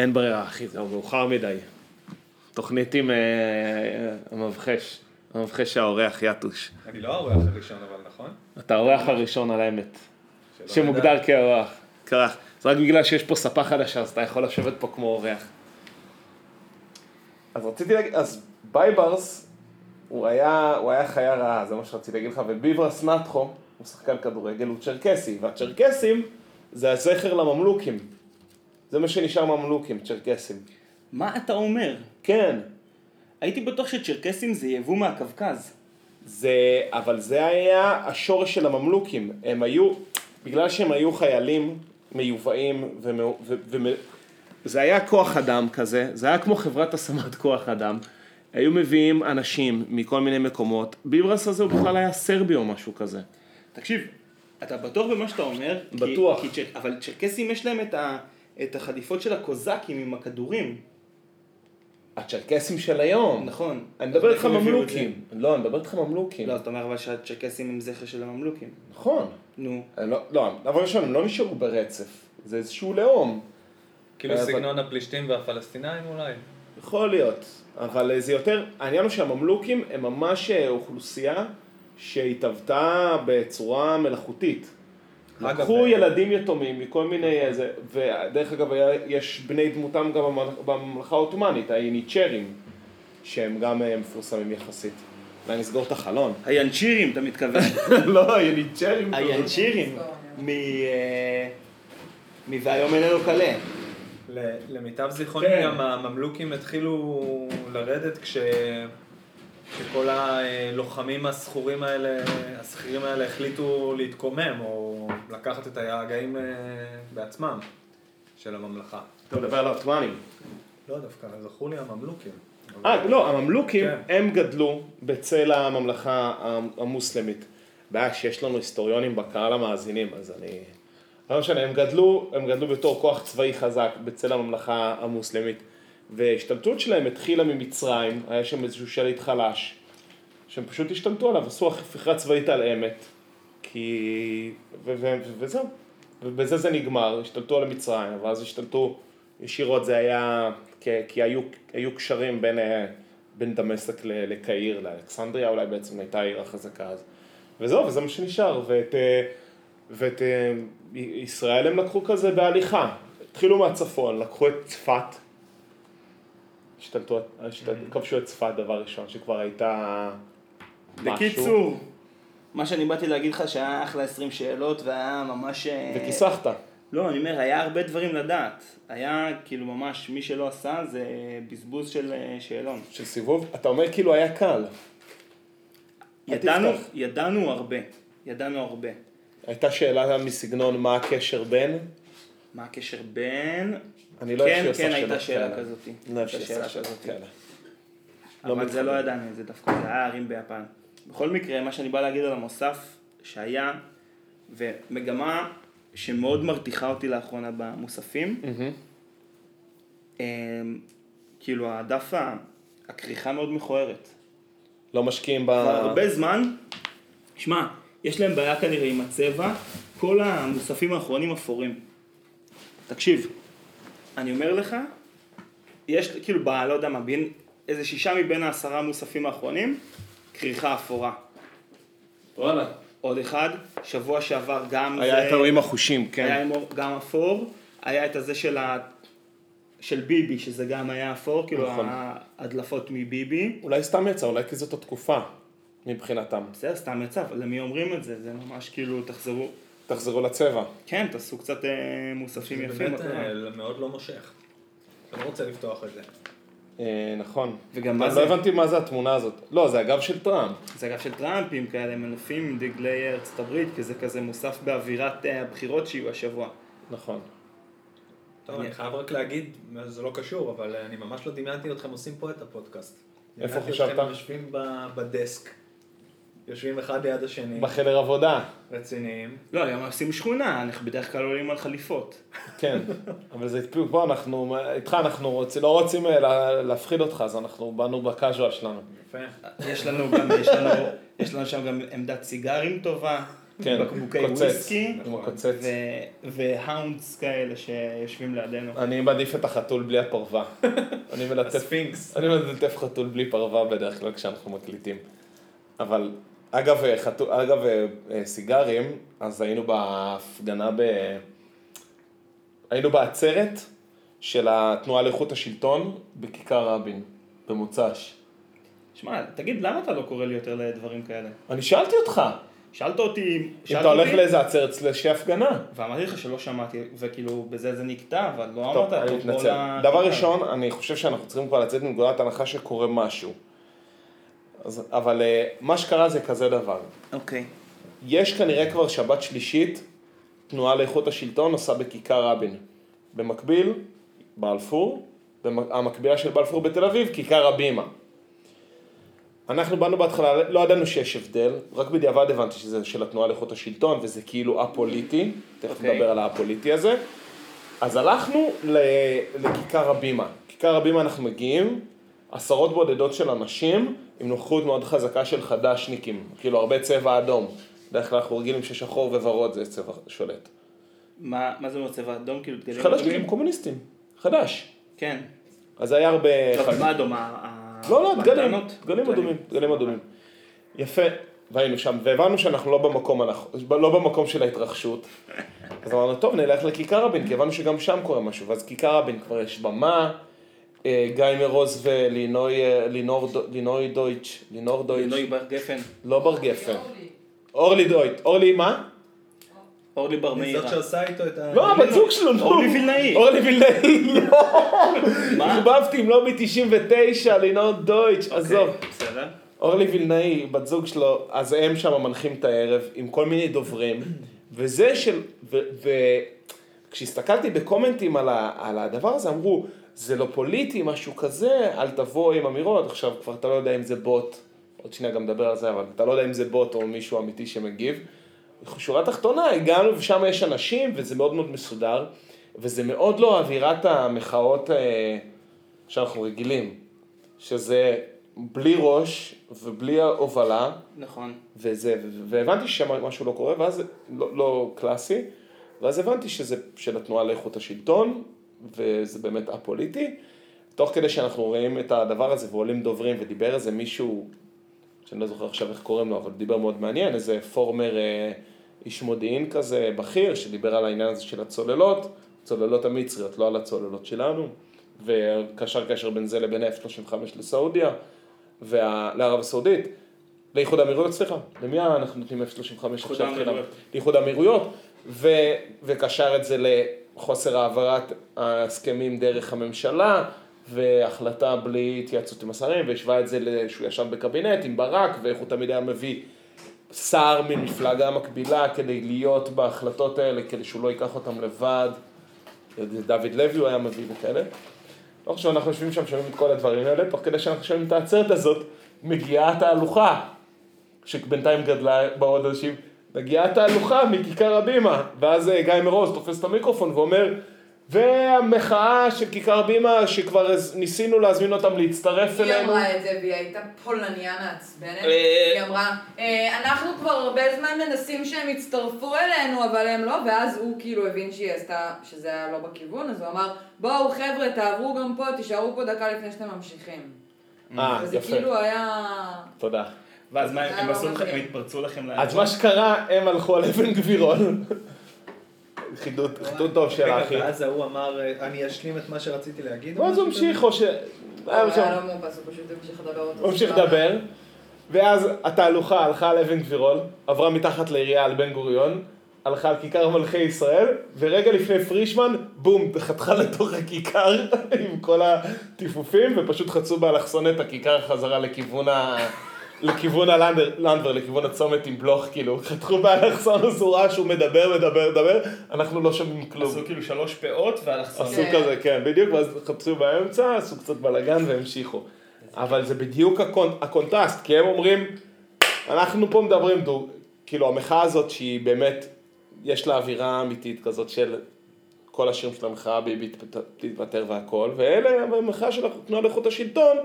אין ברירה, אחי, זהו מאוחר מדי. תוכנית עם אה, המבחש, המבחש האורח יתוש. אני לא האורח הראשון אבל, נכון? אתה האורח הראשון על האמת, שמוגדר. כאורח. קרח. זה רק בגלל שיש פה ספה חדשה, אז אתה יכול לשבת פה כמו אורח. אז רציתי להגיד, אז בייברס, הוא היה, הוא היה חיה רעה, זה מה שרציתי להגיד לך, וביברס נאתכו, הוא שחקן כדורגל, הוא צ'רקסי, והצ'רקסים זה הזכר לממלוכים. זה מה שנשאר מהממלוכים, צ'רקסים. מה אתה אומר? כן, הייתי בטוח שצ'רקסים זה יבוא מהקווקז. זה, אבל זה היה השורש של הממלוכים. הם היו, בגלל שהם היו חיילים מיובאים, ומ, ו, ו, זה היה כוח אדם כזה, זה היה כמו חברת השמת כוח אדם. היו מביאים אנשים מכל מיני מקומות. ביברס הזה הוא בכלל היה סרבי או משהו כזה. תקשיב, אתה בטוח במה שאתה אומר? כי- בטוח. כי צ'ר- אבל צ'רקסים יש להם את, ה, את החליפות של הקוזקים עם הכדורים. הצ'רקסים של היום. נכון. אני מדבר איתך ממלוכים. לא, אני מדבר איתך ממלוכים. לא, אתה אומר אבל שהצ'רקסים הם זכר של הממלוכים. נכון. נו. לא, לא, דבר ראשון, הם לא נשארו ברצף. זה איזשהו לאום. כאילו אבל- סגנון הפלישתים והפלסטינאים אולי? יכול להיות, אבל זה יותר, העניין הוא שהממלוכים הם ממש אה, אוכלוסייה שהתהוותה בצורה מלאכותית. אגב, לקחו אה, ילדים יתומים מכל מיני איזה, ודרך אגב היה, יש בני דמותם גם בממל- בממלכה העות'מאנית, האיניצ'רים, שהם גם אה, מפורסמים יחסית. אולי נסגור את החלון. היאנצ'ירים, אתה מתכוון? לא. היאנצ'ירים. מ... אה, מ"היום איננו קלה". ל- למיטב זיכרוני כן. גם הממלוכים התחילו לרדת כש... כשכל הלוחמים השכורים האלה, השכירים האלה החליטו להתקומם או לקחת את היגעים אה, בעצמם של הממלכה. אתה מדבר על העות'מאנים. לא דווקא, זכו לי הממלוכים. אה, לא, הממלוכים, כן. הם גדלו בצל הממלכה המוסלמית. בעיה שיש לנו היסטוריונים בקהל המאזינים, אז אני... לא משנה, הם גדלו, הם גדלו בתור כוח צבאי חזק בצל הממלכה המוסלמית. וההשתלטות שלהם התחילה ממצרים, היה שם איזשהו שליט חלש, שהם פשוט השתלטו עליו, עשו הפיכה צבאית על אמת, כי... ו- ו- ו- וזהו. ובזה זה נגמר, השתלטו על מצרים, ואז השתלטו ישירות, זה היה, כי, כי היו, היו קשרים בין, אה, בין דמשק לקהיר, לאלכסנדריה אולי בעצם הייתה העיר החזקה אז. וזהו, וזה מה שנשאר, ואת, אה, ואת אה, ישראל הם לקחו כזה בהליכה. התחילו מהצפון, לקחו את צפת, השתלטו, השתלטו, כבשו את צפת דבר ראשון, שכבר הייתה משהו. בקיצור, מה שאני באתי להגיד לך שהיה אחלה 20 שאלות והיה ממש... אה, וכיסחת. לא, אני אומר, היה הרבה דברים לדעת. היה כאילו ממש, מי שלא עשה זה בזבוז של אה, שאלון. של סיבוב, אתה אומר כאילו היה קל. ידענו. ידענו הרבה. ידענו הרבה. הייתה שאלה מסגנון מה הקשר בין, מה הקשר בין... אני לא כן, כן, הייתה שאלה כאלה. כזאת. לא הייתה שאלה כזאת. כאלה. אבל לא זה לא. ידענו את זה דווקא, זה היה ערים ביפן. בכל מקרה, מה שאני בא להגיד על המוסף, שהיה, ומגמה שמאוד מרתיחה אותי לאחרונה במוספים. אמ, כאילו הדף, הכריכה מאוד מכוערת. לא משקיעים ב... הרבה זמן, שמע, יש להם בעיה כנראה עם הצבע, כל המוספים האחרונים אפורים. תקשיב, אני אומר לך, יש כאילו, ב, לא יודע מה, בין איזה שישה מבין העשרה מוספים האחרונים, כריכה אפורה. וואלה. עוד אחד, שבוע שעבר גם היה את האירועים החושים, היה כן. עם גם אפור, היה את הזה של ה... של ביבי, שזה גם היה אפור, כאילו נכון. ההדלפות מביבי. אולי סתם יצא, אולי כי זאת התקופה, מבחינתם. בסדר, סתם יצא, אבל למי אומרים את זה? זה ממש כאילו, תחזרו, תחזרו לצבע. כן, תעשו קצת אה, מוספים זה יפים. באמת מה קרה? אה, מאוד לא מושך. אני לא רוצה לפתוח את זה. אה, נכון. וגם מה אני זה? לא הבנתי מה זה התמונה הזאת. לא, זה הגב של טראמפ. זה אגב של טראמפים כאלה, מנופים עם דגלי ארצות הברית, כי זה כזה מוסף באווירת אה, הבחירות שיהיו השבוע. נכון. טוב, אני- אני חייב רק להגיד, זה לא קשור, אבל אני ממש לא דמיינתי אתכם עושים פה את הפודקאסט. איפה חשבת? אתכם יושבים בדסק, יושבים אחד ליד השני, בחדר עבודה. רציניים. לא, היום עושים שכונה, אנחנו בדרך כלל עולים על חליפות. כן. אבל זה בוא, אנחנו, איתך אנחנו רוצים, לא רוצים אה, לה- להפחיד אותך, אז אנחנו באנו בקאז'ואל שלנו. יפה. יש לנו גם, יש לנו, יש לנו שם גם עמדת סיגרים טובה, כן, בקבוקי קוצץ, וויסקי, עם נכון. והאונדס כאלה שיושבים לידינו. אני מעדיף את החתול בלי הפרווה. אני מלטף, הספינקס. אני מלטף חתול בלי פרווה בדרך כלל כשאנחנו מקליטים. אבל, אגב, אה, חתול, אגב, אה, אה, סיגרים, אז היינו בהפגנה ב... היינו בעצרת של התנועה לאיכות השלטון בכיכר רבין, במוצ"ש. שמע, תגיד, למה אתה לא קורא לי יותר לדברים כאלה? אני שאלתי אותך, שאלת אותי, אם שאלת אתה הולך לאיזה עצרת סלשי הפגנה. ואמרתי לך שלא שמעתי, וכאילו בזה זה נקטע, אבל לא טוב, אמרת, אני "טוב, בוא מתנצל. דבר ראשון, אני חושב שאנחנו צריכים כבר לצאת מנקודת הנחה שקורה משהו. אז, אבל אה, מה שקרה זה כזה דבר. אוקיי. יש כנראה כבר שבת שלישית, תנועה לאיכות השלטון עושה בכיכר רבין. במקביל, בלפור, המקבילה של בלפור בתל אביב, כיכר הבימה. אנחנו באנו בהתחלה, לא ידענו שיש הבדל, רק בדיעבד הבנתי שזה של התנועה לאיכות השלטון וזה כאילו א-פוליטי, תכף אוקיי. נדבר על ה-פוליטי הזה. אז הלכנו לכיכר הבימה. כיכר הבימה אנחנו מגיעים, עשרות בודדות של אנשים עם נוכחות מאוד חזקה של חד"שניקים, כאילו הרבה צבע אדום. בדרך כלל אנחנו רגילים ששחור וורוד זה צבע שולט. מה מה זה אומר צבע אדום? כאילו דגלים חד"שניקים? קומוניסטים, חד"ש. כן. אז היה הרבה... אבל מה אדום? לא, לא, דגלים? דגלים אדומים, דגלים אדומים. יפה, והיינו שם, והבנו שאנחנו לא במקום, הנכון, לא במקום של ההתרחשות. אז אמרנו, טוב, נלך לכיכר רבין, כי הבנו שגם שם קורה משהו, ואז כיכר רבין כבר יש במה, גיא מרוז ולינוי אה, לינור דו- לינוי דויטש, לינור דויטש, לינוי בר גפן, לא בר גפן, אורלי דויט, אורלי מה? אורלי בר זאת מאירה. שעושה איתו את ה... לא, הבת זוג שלו, נו. אורלי וילנאי. אורלי וילנאי, לא. מה? ערבבתי עם לובי 99, לינור דויטש, עזוב. אוקיי, בסדר. אורלי וילנאי, בת זוג שלו, אז הם שם מנחים את הערב עם כל מיני דוברים, וזה של, וכשהסתכלתי בקומנטים על, ה, על הדבר הזה, אמרו, זה לא פוליטי, משהו כזה, אל תבוא עם אמירות, עכשיו כבר אתה לא יודע אם זה בוט, עוד שנייה גם נדבר על זה, אבל אתה לא יודע אם זה בוט או מישהו אמיתי שמגיב. שורה תחתונה, הגענו ושם יש אנשים, וזה מאוד מאוד מסודר, וזה מאוד לא אווירת המחאות אה, שאנחנו רגילים, שזה בלי ראש ובלי הובלה, נכון. וזה, והבנתי ששם משהו לא קורה, ואז, לא, לא קלאסי, ואז הבנתי שזה של התנועה לאיכות השלטון, וזה באמת א-פוליטי. תוך כדי שאנחנו רואים את הדבר הזה ועולים דוברים, ודיבר איזה מישהו, שאני לא זוכר עכשיו איך קוראים לו, אבל דיבר מאוד מעניין, איזה פורמר אה, איש מודיעין כזה, בכיר, שדיבר על העניין הזה של הצוללות, הצוללות המצריות, לא על הצוללות שלנו, וקשר קשר בין זה לבין ה-F-35 לסעודיה, וה- לערב הסעודית. לאיחוד האמירויות, סליחה, למי אנחנו נותנים F-35 איחוד עכשיו? האמירויות. חינם? לאיחוד האמירויות, ו, וקשר את זה לחוסר העברת ההסכמים דרך הממשלה, והחלטה בלי התייעצות עם השרים, והשווה את זה שהוא ישב בקבינט עם ברק, ואיך הוא תמיד היה מביא שר ממפלגה מקבילה כדי להיות בהחלטות האלה, כדי שהוא לא ייקח אותם לבד. דוד לוי הוא היה מביא וכאלה. לא חשוב, אנחנו יושבים שם, שומעים את כל הדברים האלה, תוך כדי שאנחנו שומעים את העצרת הזאת, מגיעה התהלוכה, שבינתיים גדלה בעוד אנשים, מגיעה התהלוכה מכיכר הבימה, ואז אה, גיא מרוז תופס את המיקרופון ואומר, והמחאה של כיכר בימה, שכבר ניסינו להזמין אותם להצטרף היא אלינו. אמרה את זה והיא הייתה פולניה מעצבנת. אה, היא אמרה, "אה, אנחנו כבר הרבה זמן מנסים שהם יצטרפו אלינו, אבל הם לא, ואז הוא כאילו הבין שהיא עשתה, שזה היה לא בכיוון, אז הוא אמר, בואו חבר'ה, תעברו גם פה, תישארו פה דקה לפני שאתם ממשיכים. אה, וזה יפה, כאילו היה... תודה. ואז מה, הם אה, עשו לא לכם, הם. התפרצו לכם ל... אז מה שקרה, הם הלכו על אבן גבירול. חידוד חידוד טוב של האחי. ואז ההוא אמר, אה, אני אשלים את מה שרציתי להגיד? ואז הוא? המשיך, או ש... היה היה לא מאופס, הוא פשוט המשיך לדבר אותו. הוא המשיך לדבר, ואז התהלוכה הלכה על אבן גבירול, עברה מתחת לעירייה על בן גוריון, הלכה על כיכר מלכי ישראל, ורגע לפני פרישמן, בום, חתכה לתוך הכיכר עם כל הטיפופים, ופשוט חצו באלכסון את הכיכר חזרה לכיוון ה... לכיוון הלנדר, לנדבר, לכיוון הצומת עם בלוך, כאילו, חתכו באלכסון, ראה שהוא מדבר, מדבר, מדבר, אנחנו לא שומעים כלום. עשו כאילו שלוש פאות ואלכסון. עשו. כזה, כן, בדיוק, ואז חפשו באמצע, עשו קצת בלאגן והמשיכו. אבל זה בדיוק הקונ... הקונטרסט, כי הם אומרים, אנחנו פה מדברים, כאילו המחאה הזאת שהיא באמת, יש לה אווירה אמיתית כזאת של כל השירים של המחאה, ביבי תת- תתפטר והכל, ואלה המחאה של התנועה לאיכות השלטון,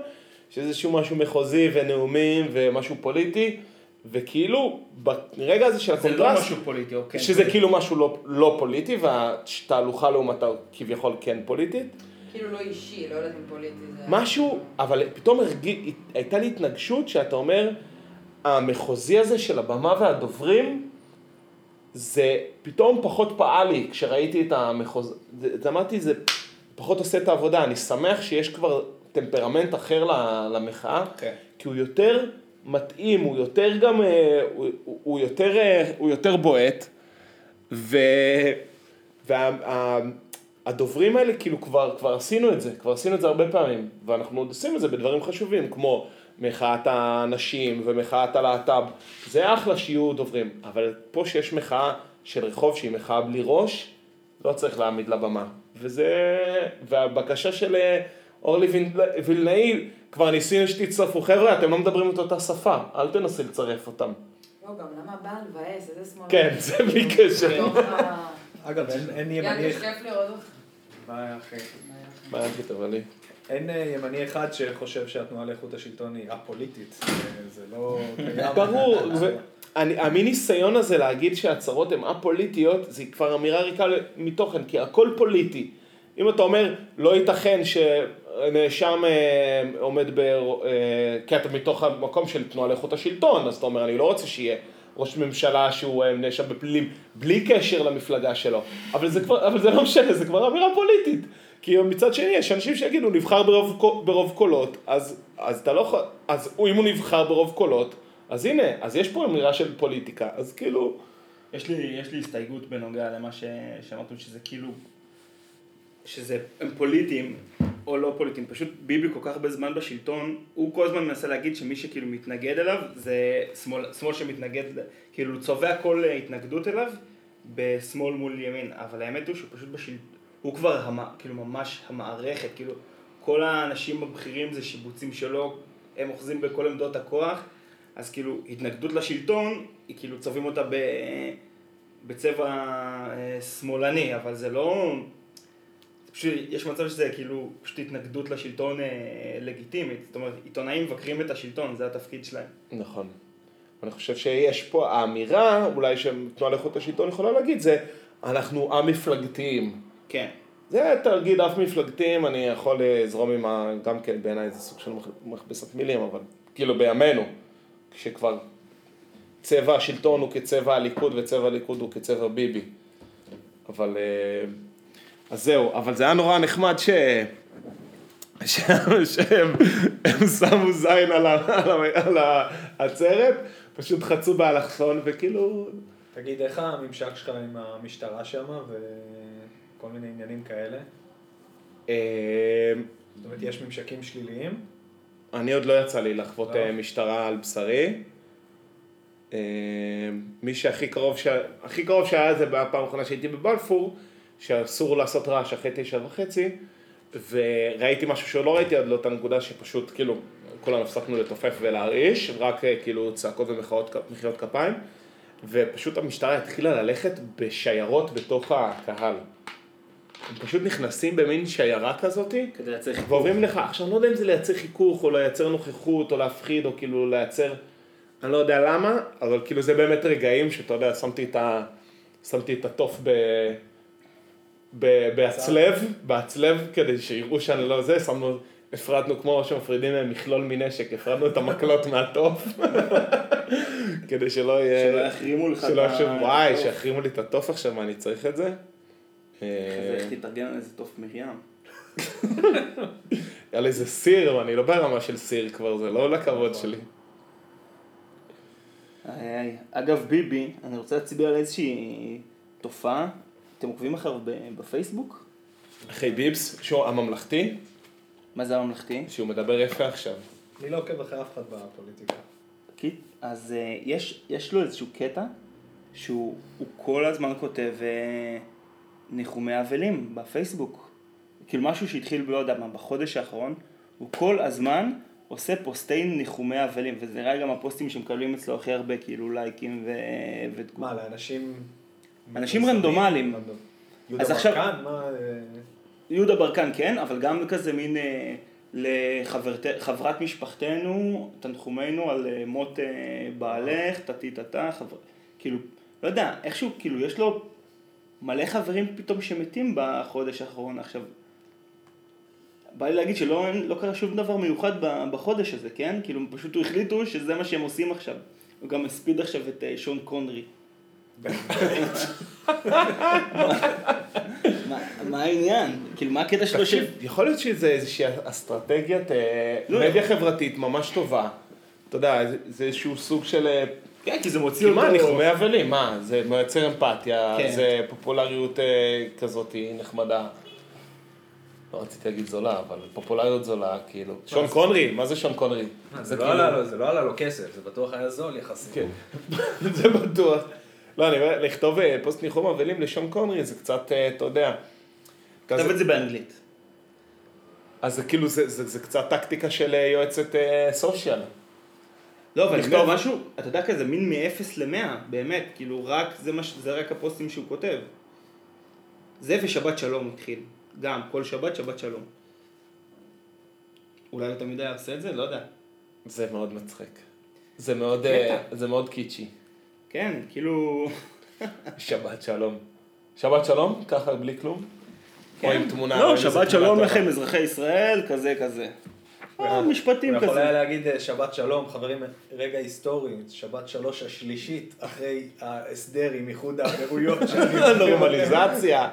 שזה איזשהו משהו מחוזי ונאומים ומשהו פוליטי, וכאילו, ברגע הזה של זה לא הקונטרסט, משהו פוליטי, אוקיי. שזה כאילו משהו לא, לא פוליטי, והתהלוכה לעומתה כביכול כן פוליטית, כאילו לא אישי, לא יודעת אם פוליטי זה... משהו, אבל פתאום הרגיש, הייתה לי התנגשות שאתה אומר, המחוזי הזה של הבמה והדוברים, זה פתאום פחות פעל לי כשראיתי את המחוז... אמרתי, זה פחות עושה את העבודה. אני שמח שיש כבר טמפרמנט אחר למחאה, כן. כי הוא יותר מתאים, הוא יותר גם, אה, הוא, הוא, יותר, אה, הוא יותר בועט, והדוברים האלה, כאילו כבר, כבר עשינו את זה, כבר עשינו את זה הרבה פעמים, ואנחנו עוד עושים את זה בדברים חשובים, כמו מחאת הנשים ומחאת הלהט"ב, זה אחלה שיהיו דוברים, אבל פה שיש מחאה של רחוב שהיא מחאה בלי ראש, לא צריך להעמיד לבמה. וזה, והבקשה של אה, אורלי וילנאי- כבר ניסינו שתצטרפו, חבר'ה, אתם לא מדברים את אותה שפה, אל תנסי לצרף אותם. לא, גם למה בא לבאס, איזה שמאל. כן, זה בלי קשר. אגב, אין- ימני יאללה. כיף לראות אותך. ביי, אחי. מה היה פתאום, אבל לי? אין אה, ימני אחד שחושב שהתנועה לאיכות השלטון היא א-פוליטית. זה- לא קיים. ברור, ו- אני- המין ניסיון הזה להגיד שההצהרות הן א-פוליטיות, זה כבר אמירה ריקה מתוכן, כי הכל פוליטי. אם אתה אומר, לא ייתכן שנאשם אה, עומד ב... אה, כי אתה מתוך המקום של תנועה לאיכות השלטון, אז אתה אומר, אני לא רוצה שיהיה ראש ממשלה שהוא אה, נאשם בפלילים, בלי קשר למפלגה שלו. אבל זה, כבר, אבל זה לא משנה, זה כבר אמירה פוליטית. כי מצד שני, יש אנשים שיגידו, נבחר ברוב, ברוב קולות, אז, אז אתה לא יכול... אז אם הוא נבחר ברוב קולות, אז הנה, אז יש פה אמירה של פוליטיקה, אז כאילו... יש לי, יש לי הסתייגות בנוגע למה ש- שאמרתם שזה כאילו, שזה, הם פוליטיים או לא פוליטיים, פשוט ביבי כל כך הרבה זמן בשלטון, הוא כל הזמן מנסה להגיד שמי שכאילו מתנגד אליו זה שמאל, שמאל שמתנגד, כאילו הוא צובע כל התנגדות אליו בשמאל מול ימין, אבל האמת הוא שהוא פשוט בשלטון, הוא כבר המ, כאילו ממש המערכת, כאילו כל האנשים הבכירים זה שיבוצים שלו, הם אוחזים בכל עמדות הכוח, אז כאילו התנגדות לשלטון, היא כאילו צובעים אותה ב... בצבע אה, שמאלני, אבל זה לא... זה פשוט, יש מצב שזה כאילו פשוט התנגדות לשלטון אה, לגיטימית. זאת אומרת, עיתונאים מבקרים את השלטון, זה התפקיד שלהם. נכון. אני חושב שיש פה האמירה, אולי שתנועה לאיכות השלטון יכולה להגיד, זה אנחנו א-מפלגתיים. כן. זה תרגיל אף מפלגתיים, אני יכול לזרום עם ה... גם כן בעיניי זה סוג של מכ- מכבסת מילים, אבל כאילו בימינו, כשכבר צבע השלטון הוא כצבע הליכוד וצבע הליכוד הוא כצבע ביבי. אבל... אה, אז זהו, אבל זה היה נורא נחמד ש... שהם, שהם הם שמו זין על, ה, העצרת, פשוט חצו באלכסון וכאילו... תגיד, איך הממשק שלך עם המשטרה שם וכל מיני עניינים כאלה? אה, זאת אומרת, יש ממשקים שליליים? אני עוד לא יצא לי לחוות לא? אה, משטרה על בשרי. אה, מי שהכי קרוב, ש... הכי קרוב שהיה זה בפעם האחרונה שהייתי בבלפור, שאסור לעשות רעש אחרי תשע וחצי, וראיתי משהו שלא ראיתי עד לאותה נקודה שפשוט כאילו כולנו הפסקנו לתופף ולהרעיש, רק אה, כאילו צעקות ומחיאות מחיאות כפיים, ופשוט המשטרה התחילה ללכת בשיירות בתוך הקהל. הם פשוט נכנסים במין שיירה כזאתי, כדי לייצר חיכוך. ואומרים לך, עכשיו אני לא יודע אם זה לייצר חיכוך, או לייצר נוכחות, או להפחיד, או כאילו לייצר, אני לא יודע למה, אבל כאילו זה באמת רגעים שאתה יודע, שמתי את, ה... שמתי את התוף ב... בהצלב, בהצלב, כדי שיראו שאני לא זה, שמנו, הפרדנו כמו שמפרידים מכלול מנשק, הפרדנו את המקלות מהתוף, כדי שלא יהיה... שלא יחרימו לך שלא את ה- יחשבו, וואי, התוף." שיחרימו לי את התוף עכשיו, מה אני צריך את זה? אז איך תתארגן על איזה תוף מרים? היה לי איזה סיר, אבל אני לא ברמה של סיר כבר, זה לא לכבוד שלי. איי, איי. אגב, ביבי, אני רוצה להצביע על איזושהי תופעה. אתם עוקבים אחריו ב- בפייסבוק? אחי ביבס, שהוא הממלכתי, מה זה הממלכתי? שהוא מדבר יפה עכשיו. אני לא עוקב אחרי אף אחד בפוליטיקה. כי- אז אה, יש, יש לו איזשהו קטע שהוא הוא כל הזמן כותב אה, ניחומי אבלים בפייסבוק. כאילו משהו שהתחיל בלא יודע מה, בחודש האחרון, הוא כל הזמן עושה פוסטי ניחומי אבלים, וזה נראה לי גם הפוסטים שמקבלים אצלו הכי הרבה כאילו לייקים ו... ותגובות. מה, לאנשים... אנשים? רנדומליים. יהודה אז עכשיו- ברקן? מה... אה, יהודה ברקן כן, אבל גם כזה מין אה, לחברת משפחתנו, תנחומינו על אה, מות אה, בעלך, טטי טטה, חבר... כאילו, לא יודע, איכשהו, כאילו, יש לו מלא חברים פתאום שמתים בחודש האחרון. עכשיו, בא לי להגיד שלא לא קרה שום דבר מיוחד בחודש הזה, כן? כאילו, פשוט החליטו שזה מה שהם עושים עכשיו. הוא גם הספיד עכשיו את אה, שון קונרי. מה- העניין? כאילו, מה הקטע שלו ש... יכול להיות שזה איזושהי אסטרטגיית אה, לא, מדיה יכול- חברתית ממש טובה. אתה יודע, זה- זה איזשהו סוג של... אה, כן, כי זה מוציא כי אותו... מה, ניחומי אבלים, מה, זה מייצר אמפתיה, כן. זה פופולריות אה, כזאת נחמדה. לא רציתי להגיד זולה, אבל פופולריות זולה, כאילו. שון קונרי, מה זה שון קונרי? זה לא עלה לו- זה לא עלה לו כסף, זה בטוח היה זול יחסית. כן, זה בטוח. לא, אני אומר, לכתוב אה, פוסט ניחום אבלים לשון קונרי זה קצת, אה, אתה יודע. כתב את זה באנגלית. אז זה כאילו, זה- זה זה קצת טקטיקה של אה, יועצת אה, סושיאל. לא, אבל אני אומר משהו, אתה יודע כזה, מין מ-0 ל-100, באמת, כאילו רק, זה, מה, ש- זה רק הפוסטים שהוא כותב. זה ושבת שלום התחיל. גם, כל שבת, שבת שלום. אולי הוא תמיד היה עושה את זה? לא יודע. זה מאוד מצחיק. זה מאוד, קטע. זה מאוד קיצ'י. כן, כאילו... שבת שלום. שבת שלום? ככה בלי כלום? או עם תמונה? לא, שבת שלום. לכם, אזרחי ישראל, כזה כזה. משפטים הוא יכול היה כזה. להגיד אה, שבת שלום, חברים, רגע היסטורי, שבת שלוש השלישית, אחרי ההסדר עם איחוד האמירויות. נורמליזציה.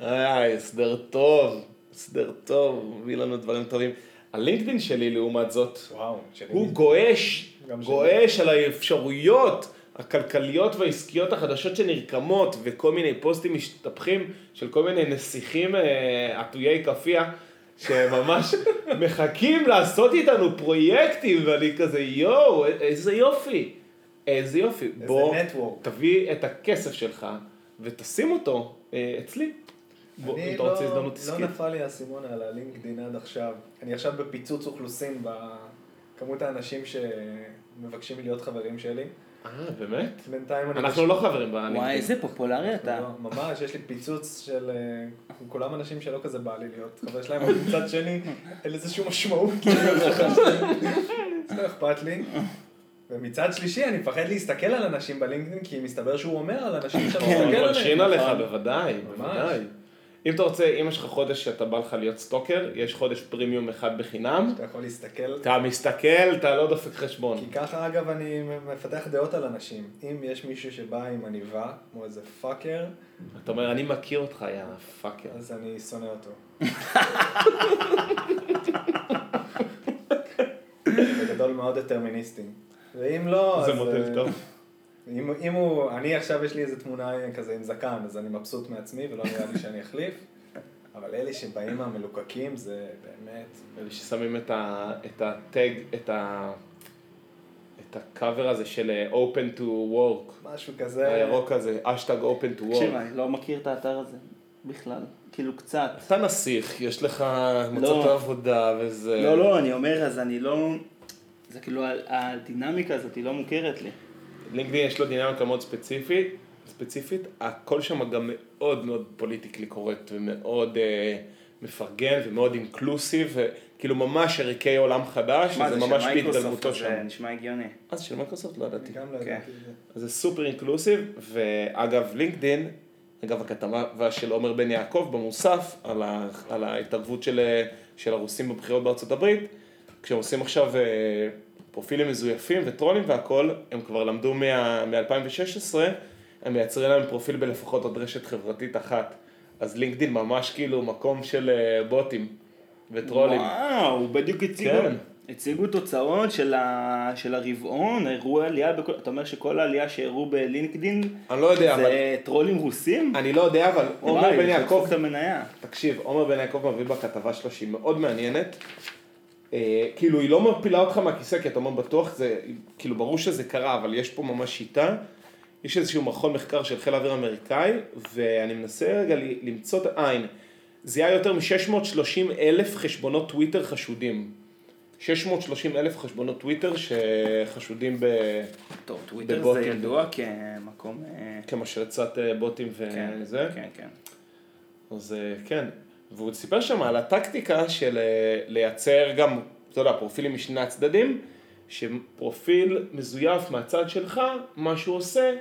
אה, הסדר טוב, הסדר טוב, מביא לנו דברים טובים. הלינקדאין שלי, לעומת זאת, וואו. הוא גועש. גועש על האפשרויות הכלכליות והעסקיות החדשות שנרקמות, וכל מיני פוסטים משתפכים של כל מיני נסיכים אה, עטויי כאפיה, שממש מחכים לעשות איתנו פרויקטים, ואני כזה יואו, איזה יופי, איזה יופי. איזה בוא, נטוורק. תביא את הכסף שלך ותשים אותו אה, אצלי. בוא, אני לא, לא. נפל לי האסימון על הלינקדאין עד עכשיו. אני עכשיו בפיצוץ אוכלוסין בכמות האנשים שמבקשים להיות חברים שלי. אה, באמת? בינתיים אני... אנחנו לא חברים בלינקדאין. וואי, איזה פופולרי אתה. לא, ממש, יש לי פיצוץ של... אה, כולם אנשים שלא כזה בא לי להיות חבר שלהם, אבל מצד שני, אין לזה שום משמעות. זה לא אכפת לי. ומצד שלישי, אני מפחד להסתכל על אנשים בלינקדאין, כי מסתבר שהוא אומר על אנשים שאני הוא מסתכל מלשין עליהם. עליך, נכון. בוודאי, בוודאי. אם אתה רוצה, אם יש לך חודש שאתה בא לך להיות stalker, יש חודש פרימיום אחד בחינם, אתה יכול להסתכל. אתה מסתכל, אתה לא דופק חשבון. כי ככה אגב אני מפתח דעות על אנשים. אם יש מישהו שבא עם עניבה, כמו איזה fucker, אתה אומר, אני מכיר אותך, יא fucker. אז אני שונא אותו. בגדול מאוד דטרמיניסטי. ואם לא, אז... זה מודל אה, טוב. אם, אם הוא, אני עכשיו יש לי איזה תמונה כזה עם זקן, אז אני מבסוט מעצמי ולא נראה לי שאני אחליף. אבל אלה שבאים מהמלוקקים זה באמת... אלה ששמים את ה- את הטג, את ה... את הקאבר הזה של אה, open to work, משהו כזה... הירוק הזה, אשטג open to תקשיב, work. אני לא מכיר את האתר הזה בכלל. כאילו קצת. אתה נסיך, יש לך מצאת לא. עבודה וזה... לא, לא, אני אומר, אז אני לא... זה כאילו, הדינמיקה הזאת היא לא מוכרת לי. לינקדאין יש לו דינמיקה מאוד ספציפית, ספציפית, הכל שם גם מאוד מאוד politically correct ומאוד אה, מפרגן ומאוד inclusive, וכאילו ממש ערכי עולם חדש, זה ממש בהתגלמותו אז שם. זה נשמע הגיוני. אז של מייקרוסופט לא ידעתי. גם לא כן. ידעתי את זה. אז זה סופר inclusive, ואגב לינקדאין, אגב הכתבה של עומר בן יעקב במוסף, על, ה, על ההתערבות של, של הרוסים בבחירות בארצות הברית, כשהם עושים עכשיו אה, פרופילים מזויפים וטרולים והכל, הם כבר למדו מ-2016, הם מייצרים להם פרופיל בלפחות עוד רשת חברתית אחת. אז לינקדאין ממש כאילו מקום של אה, בוטים וטרולים. וואו, בדיוק הציגו. כן. הציגו תוצאות של, ה... של הרבעון, הראו עלייה, בכל... אתה אומר שכל העלייה שהראו בלינקדין אני לא יודע, אבל... זה טרולים רוסים? אני לא יודע, אבל עומר בן יעקב. תקשיב, עומר בן יעקב מביא בכתבה שלו שהיא מאוד מעניינת. אה, כאילו היא לא מפילה אותך מהכיסא כי אתה אומר בטוח זה, כאילו ברור שזה קרה אבל יש פה ממש שיטה. יש איזשהו מכון מחקר של חיל האוויר האמריקאי ואני מנסה רגע למצוא את העין. זיהה יותר מ-630 אלף חשבונות טוויטר חשודים. 630 אלף חשבונות טוויטר שחשודים ב... טוב, טוויטר זה בבוטים. ידוע כמקום... אה, כמשרצת אה, בוטים כן, וזה. כן, כן. אז אה, כן, והוא סיפר שם על הטקטיקה של אה, לייצר גם, אתה יודע, פרופילים משני הצדדים, שפרופיל מזויף מהצד שלך, מה שהוא עושה,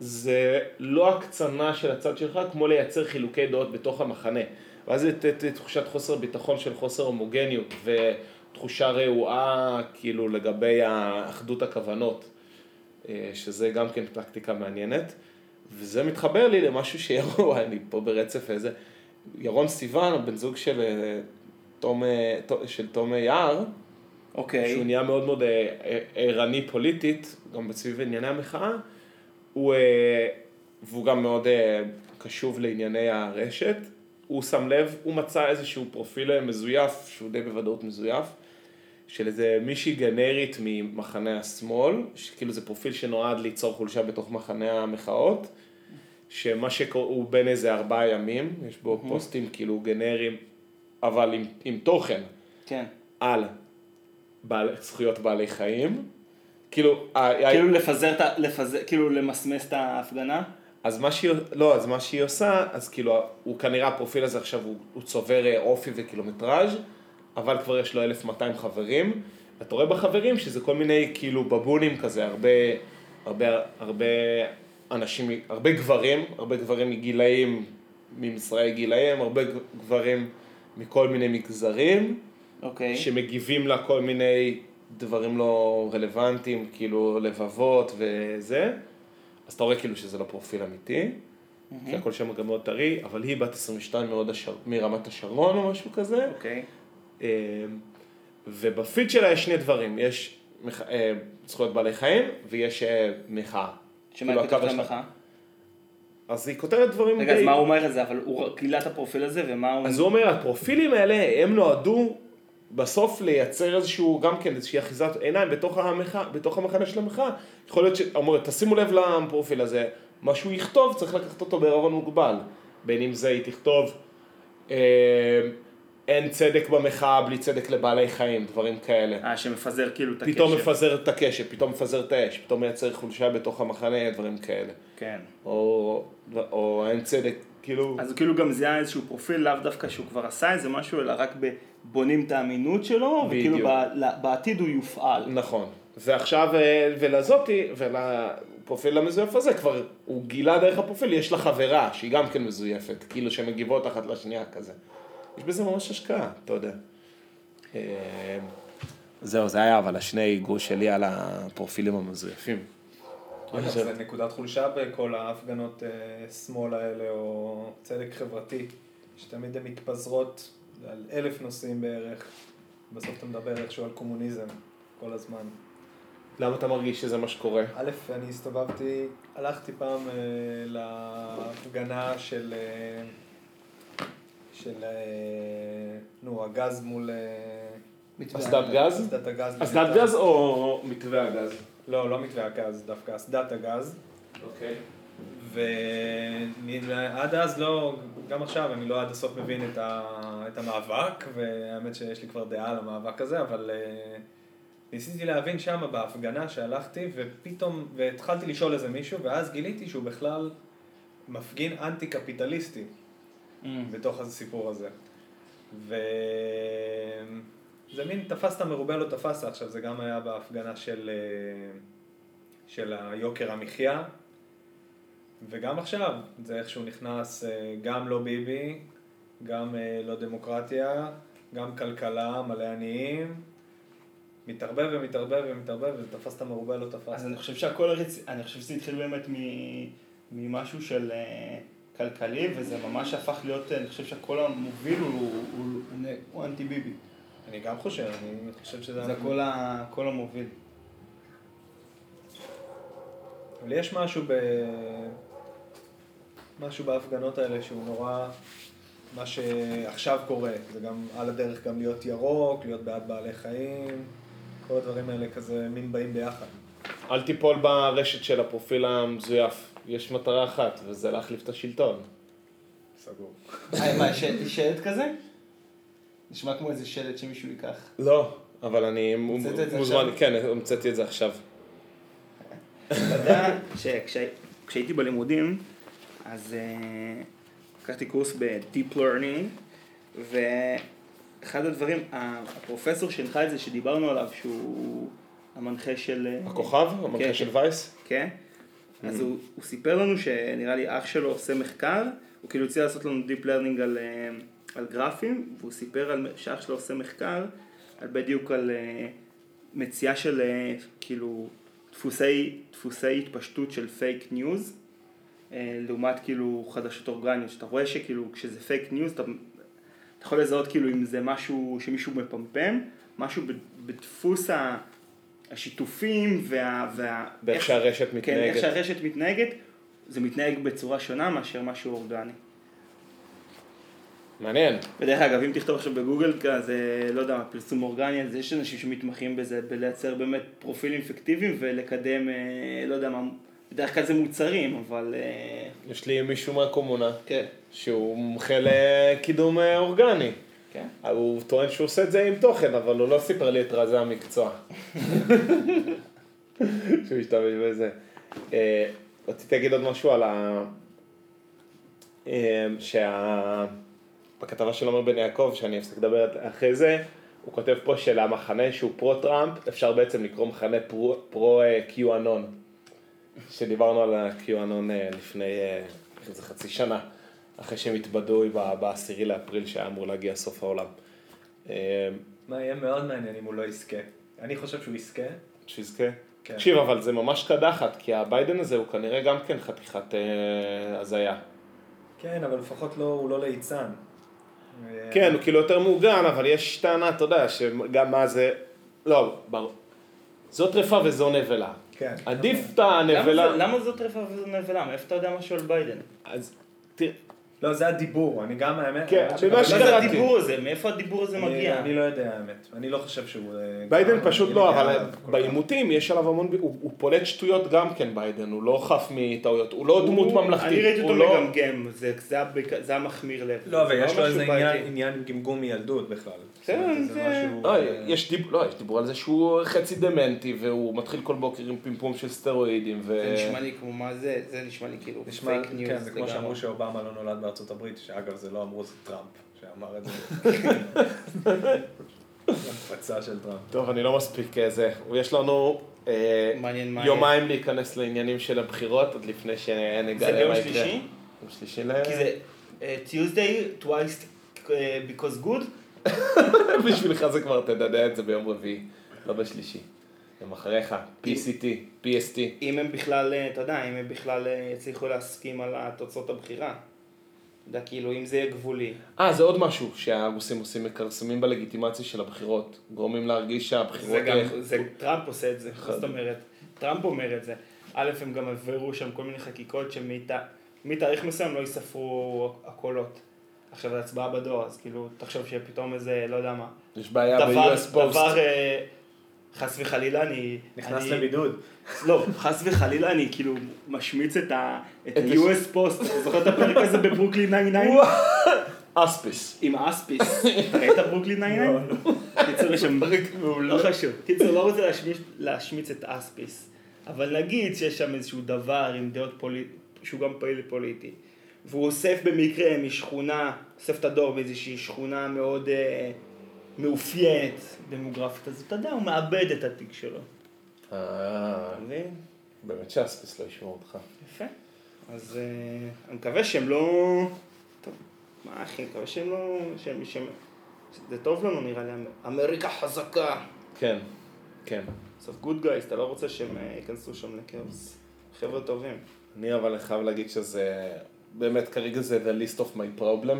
זה לא הקצנה של הצד שלך, כמו לייצר חילוקי דעות בתוך המחנה. ואז לתת תחושת חוסר ביטחון של חוסר הומוגניות, ותחושה רעועה, כאילו, לגבי אחדות הכוונות, אה, שזה גם כן טקטיקה מעניינת. וזה מתחבר לי למשהו שירון, אני פה ברצף איזה, ירון סיוון, בן זוג של אה, תום, אה, של תום יער, אוקיי. שהוא נהיה מאוד מאוד אה, ערני פוליטית, גם סביב ענייני המחאה, הוא, והוא גם מאוד קשוב לענייני הרשת, הוא שם לב, הוא מצא איזשהו פרופיל מזויף, שהוא די בוודאות מזויף, של איזה מישהי גנרית ממחנה השמאל, שכאילו זה פרופיל שנועד ליצור חולשה בתוך מחנה המחאות, שמה שקורה, הוא בין איזה ארבעה ימים, יש בו mm-hmm. פוסטים כאילו גנריים, אבל עם, עם תוכן. כן. על בעל, זכויות בעלי חיים. כאילו, כאילו לפזר את ה... לפזר, כאילו למסמס את ההפגנה? אז מה שהיא, לא, אז מה שהיא עושה, אז כאילו, הוא כנראה הפרופיל הזה עכשיו, הוא, הוא צובר אה, אופי וקילומטראז', אבל כבר יש לו 1200 חברים. אתה רואה בחברים שזה כל מיני כאילו בבונים כזה, הרבה, הרבה, הרבה אנשים, הרבה גברים, הרבה גברים מגילאים, ממשרי גילאים, הרבה גברים מכל מיני מגזרים, okay. אוקיי. שמגיבים לה כל מיני דברים לא רלוונטיים, כאילו לבבות וזה, אז אתה רואה כאילו שזה לא פרופיל אמיתי, mm-hmm. כי הכל שם גם מאוד טרי, אבל היא בת 22 מאוד השר... מרמת השרון או משהו כזה. אוקיי. Okay. אמ, ובפיד שלה יש שני דברים, יש. אה, זכויות בעלי חיים ויש אה, מחאה. שמה היא כותבת למחאה? אז היא כותבת דברים רגע, די... אז מה הוא אומר את זה? אבל הוא גילה את הפרופיל הזה, ומה הוא... אז הוא אומר, הפרופילים האלה, הם נועדו בסוף לייצר איזשהו, גם כן איזושהי אחיזת עיניים בתוך המחנה של המחאה. יכול להיות ש... אומר, תשימו לב לפרופיל הזה, מה שהוא יכתוב, צריך לקחת אותו בערבון מוגבל. בין אם זה, היא תכתוב... אה, אין צדק במחאה בלי צדק לבעלי חיים, דברים כאלה. אה, שמפזר כאילו את הקשב. פתאום מפזר את הקשב, פתאום מפזר את האש, פתאום מייצר חולשה בתוך המחנה, דברים כאלה. כן. או, או אין צדק, כאילו... אז כאילו גם זיהה איזשהו פרופיל, לאו דווקא שהוא כבר עשה איזה משהו, אלא רק בונים את האמינות שלו, בדיוק. וכאילו בעתיד הוא יופעל. נכון. ועכשיו, אה, ולזאתי, ולפרופיל המזויף הזה, כבר הוא גילה דרך הפרופיל, יש לה חברה, שהיא גם כן מזויפת, כאילו שמגיבות אחת לשנייה כזה. יש בזה ממש השקעה, אתה יודע. אה, זהו, זה היה אבל השני גוש שלי על הפרופילים המזויפים. זה נקודת חולשה בכל ההפגנות אה, שמאל האלה, או צדק חברתי, שתמיד הן מתפזרות על אלף נושאים בערך, בסוף אתה מדבר איכשהו על קומוניזם כל הזמן. למה אתה מרגיש שזה מה שקורה? א', אני הסתובבתי, הלכתי פעם אה, להפגנה של... אה, של, אה, נו, הגז מול... אה, אסדת גז? אסדת הגז. אסדת גז או מתווה הגז? לא, לא מתווה הגז, דווקא אסדת הגז. אוקיי. ועד אז לא, גם עכשיו אני לא עד הסוף מבין את, ה, את המאבק, והאמת שיש לי כבר דעה על המאבק הזה, אבל uh, ניסיתי להבין שם בהפגנה שהלכתי, ופתאום, והתחלתי לשאול איזה מישהו, ואז גיליתי שהוא בכלל מפגין אנטי קפיטליסטי. mm. בתוך הסיפור הזה. וזה מין תפסת מרובה לא תפסת, עכשיו זה גם היה בהפגנה של, אה, של היוקר המחיה, וגם עכשיו, זה איכשהו נכנס אה, גם לא ביבי, גם אה, לא דמוקרטיה, גם כלכלה, מלא עניים, מתערבב ומתערבב ומתערבב, ותפסת מרובה לא תפסת. אז אני חושב שהכל, אני חושב שזה התחיל באמת ממשהו של... כלכלי, וזה ממש הפך להיות, אני חושב שהקול המוביל הוא, הוא, הוא, הוא אנטי ביבי. אני גם חושב, אני חושב שזה... זה הקול, הקול המוביל. אבל יש משהו ב... משהו בהפגנות האלה שהוא נורא... מה שעכשיו קורה, זה גם על הדרך גם להיות ירוק, להיות בעד בעלי חיים, כל הדברים האלה כזה מין באים ביחד. אל תיפול ברשת של הפרופיל המזויף. יש מטרה אחת, וזה להחליף את השלטון. סגור. אה, מה, שלט כזה? נשמע כמו איזה שלט שמישהו ייקח. לא, אבל אני מוזמן, כן, המצאתי את זה עכשיו. אתה יודע שכשהייתי בלימודים, אז אה, לקחתי קורס ב-Deep Learning, ואחד הדברים, הפרופסור שהנחה את זה, שדיברנו עליו, שהוא המנחה של... הכוכב, המנחה כן, של כן. וייס. כן. אז הוא, הוא סיפר לנו שנראה לי אח שלו עושה מחקר, הוא כאילו הציע לעשות לנו Deep Learning על, אה, על גרפים, והוא סיפר על, שאח שלו עושה מחקר, על בדיוק על אה, מציאה של אה, כאילו דפוסי, דפוסי התפשטות של פייק ניוז, לעומת כאילו חדשות אורגניות, שאתה רואה שכאילו כשזה פייק ניוז, אתה, אתה יכול לזהות כאילו אם זה משהו שמישהו מפמפם, משהו בדפוס ה... השיתופים וה... וה באיך שהרשת כן, מתנהגת. איך שהרשת מתנהגת, זה מתנהג בצורה שונה מאשר משהו אורגני. מעניין. ודרך אגב, אם תכתוב עכשיו בגוגל כזה, לא יודע, פרסום אורגני, אז יש אנשים שמתמחים בזה, בלייצר באמת פרופילים פיקטיביים ולקדם, אה, לא יודע מה, בדרך כלל זה מוצרים, אבל... אה, יש לי מישהו מהקומונה, כן. שהוא מומחה לקידום אה, אורגני. כן. הוא טוען שהוא עושה את זה עם תוכן, אבל הוא לא סיפר לי את רזי המקצוע. שהוא השתמש בזה. אה, רציתי להגיד עוד משהו על ה... אה, שה... בכתבה של עומר בן יעקב, שאני אפסיק לדבר אחרי זה, הוא כותב פה שלמחנה שהוא פרו-טראמפ, אפשר בעצם לקרוא מחנה פרו-QAnon. שדיברנו על ה-QAnon אה, לפני איזה חצי שנה. אחרי שהם התבדו בעשירי לאפריל שהיה אמור להגיע סוף העולם. מה, יהיה מאוד מעניין אם הוא לא יזכה. אני חושב שהוא יזכה. שיזכה? כן. תקשיב, אבל זה ממש קדחת, כי הביידן הזה הוא כנראה גם כן חתיכת אה, הזיה. כן, אבל לפחות לא, הוא לא ליצן. כן, הוא כאילו יותר מעוגן, אבל יש טענה, אתה יודע, שגם מה זה... לא, ברור. זו טרפה וזו נבלה. כן. עדיף את הנבלה... למה, זאת טרפה וזאת נבלה? מאיפה אתה יודע משהו על ביידן? אז תראה, לא, זה הדיבור, אני גם האמת. כן, האמת ש- במה אבל מה שקראתי. זה הדיבור הזה? מאיפה הדיבור הזה מגיע? אני לא יודע האמת. אני לא חושב שהוא... אה, ביידן פשוט לא, אבל. בעימותים יש עליו המון, הוא פולט שטויות גם כן ביידן, הוא לא חף מטעויות, הוא לא דמות ממלכתית. אני ראיתי אותו לא- מגמגם, זה- זה היה מכמיר לב. לא, אבל יש לו איזה עניין- גמגום מילדות בכלל. אומרת, זה- לא, אה, יש דיב- לא, יש דיבור על זה שהוא חצי דמנטי והוא מתחיל כל בוקר עם פימפום של סטרואידים ו... זה נשמע לי כמו מה זה, זה נשמע לי כאילו פייק ניוז. כן, זה כמו. שאמרו שאובמה לא נולד בארצות הברית, שאגב זה לא אמרו, זה טראמפ שאמר את זה. הפצה של טראמפ. טוב, אני לא מספיק אה, זה. יש לנו אה, יומיים להיכנס לעניינים של הבחירות, עוד לפני זה שנגלה ביום מה יקרה. שלישי? יום שלישי ל... כי זה אה, Tuesday, twice because good? בשבילך זה כבר תדדה את זה ביום רביעי, לא בשלישי. יום אחריך, PCT, PST. אם הם בכלל, אתה יודע, אם הם בכלל יצליחו להסכים על התוצאות הבחירה. אתה יודע, כאילו, אם זה יהיה גבולי. אה, זה עוד משהו שהרוסים עושים, מכרסמים בלגיטימציה של הבחירות. גורמים להרגיש שהבחירות... זה גם, אה, זה, טראמפ עושה את זה, זאת אומרת? טראמפ אומר את זה. א', הם גם העבירו שם כל מיני חקיקות שמתאריך מסוים לא ייספרו הקולות. עכשיו זה הצבעה בדואר, אז כאילו, תחשוב שפתאום איזה, לא יודע מה. יש בעיה ב-US Post. דבר, אה, חס וחלילה, אני... נכנס אני- לבידוד. לא, חס וחלילה, אני כאילו משמיץ את ה-US Post, אתה זוכר את הפרק הזה בברוקלין 99? אספיס. עם האספיס. אתה ראית ברוקלין 99? קיצור, יש שם... לא חשוב. קיצור, לא רוצה להשמיץ- להשמיץ את אספיס. אבל נגיד שיש שם איזשהו דבר עם דעות פוליטיות, שהוא גם פעיל פוליטי. והוא אוסף במקרה משכונה, אוסף את הדור באיזושהי שכונה מאוד אה, מאופיינת דמוגרפית, אז אתה יודע, הוא מאבד את התיק שלו. אה, אתה מבין? באמת שאספיס לא ישמעו אותך. יפה. אז אה, אני מקווה שהם לא... טוב, מה אחי, אני מקווה שהם לא... שהם... שהם... זה טוב לנו נראה לי, אמריקה חזקה. כן, כן. בסוף גוד גייס, אתה לא רוצה שהם אה, ייכנסו שם לכאוס. חבר'ה טובים. אני אבל חייב להגיד שזה, באמת כרגע זה the list of my problem.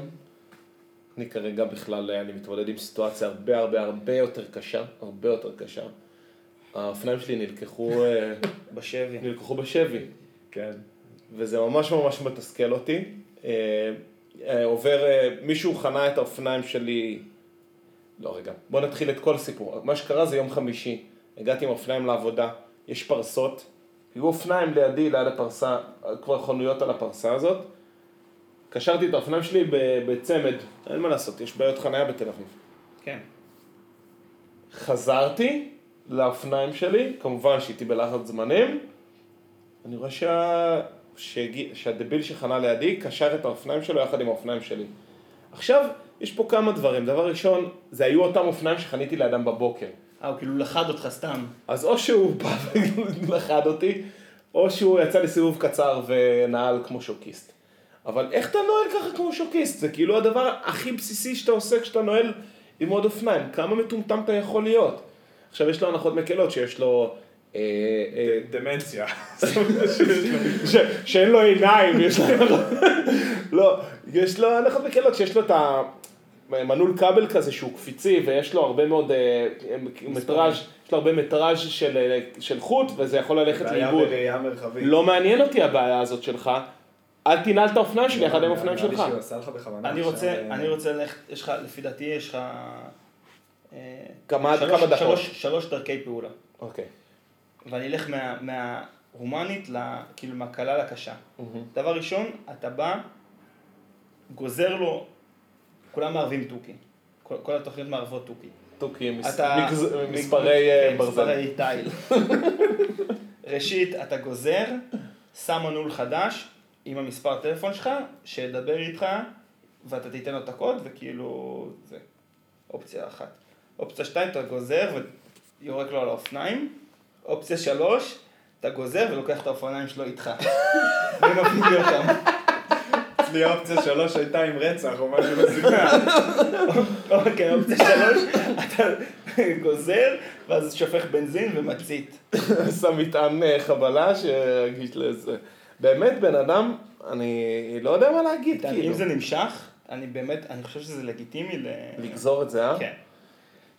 אני כרגע בכלל, אני מתמודד עם סיטואציה הרבה הרבה הרבה יותר קשה, הרבה יותר קשה. האופניים שלי נלקחו, אה, בשבי. נלקחו בשבי, כן. וזה ממש ממש מתסכל אותי. אה, אה, עובר, מישהו חנה את האופניים שלי, לא רגע, בוא נתחיל את כל הסיפור. מה שקרה זה יום חמישי, הגעתי עם האופניים לעבודה, יש פרסות, היו אופניים לידי, ליד הפרסה, כבר חנויות על הפרסה הזאת. קשרתי את האופניים שלי בצמד, אין מה לעשות, יש בעיות חניה בתל אביב. כן. חזרתי לאופניים שלי, כמובן שהייתי בלחץ זמנים, אני רואה שה... שהגיע... שהדביל שחנה לידי קשר את האופניים שלו יחד עם האופניים שלי. עכשיו, יש פה כמה דברים. דבר ראשון, זה היו אותם אופניים שחניתי לאדם בבוקר. אה, הוא כאילו לחד אותך סתם. אז או שהוא בא ולחד אותי, או שהוא יצא לסיבוב קצר ונעל כמו שוקיסט. אבל איך אתה נועל ככה כמו שוקיסט? זה כאילו הדבר הכי בסיסי שאתה עושה כשאתה נועל עם עוד אופניים. כמה מטומטם אתה יכול להיות? עכשיו יש לו הנחות מקלות שיש לו... אה, אה, דמנציה. שאין לו עיניים, יש לו... לא, יש לו הנחות מקלות שיש לו את המנעול כבל כזה שהוא קפיצי ויש לו הרבה מאוד אה, מטראז', יש לו הרבה מטראז' של, של חוט וזה יכול ללכת בעיה לאיבוד. בראייה מרחבית. לא מעניין אותי הבעיה הזאת שלך, אל תנעל את האופניים שלי יחד עם האופניים נראה לי שלך. אני עכשיו, רוצה, אני רוצה ללכת, יש לך, לפי דעתי יש לך... אה, כמה- דקות. שלוש- שלוש דרכי פעולה. אוקיי. ואני אלך מה- מההומנית, כאילו מהקלה לקשה. דבר ראשון, אתה בא, גוזר לו, כולם מערבים תוכי. כל, כל התוכניות מערבות תוכי. תוכי, מספרי אה, כן, ברזל. מספרי תיל. ראשית, אתה גוזר, שם מנעול חדש עם המספר טלפון שלך, שידבר איתך, ואתה תיתן לו את הקוד, וכאילו, זה אופציה אחת. אופציה שתיים, אתה גוזר ויורק לו על האופניים. אופציה שלוש, אתה גוזר ולוקח את האופניים שלו איתך. ומביא אותם. אצלי האופציה שלוש הייתה עם רצח או משהו בסגנון. אוקיי, אופציה שלוש, אתה גוזר, ואז שופך בנזין ומצית. שם מטען אה, חבלה שירגיש לזה. באמת בן אדם, אני לא יודע מה להגיד, אם כאילו. זה נמשך, אני באמת, אני חושב שזה לגיטימי ל... לגזור את זה, אה? כן.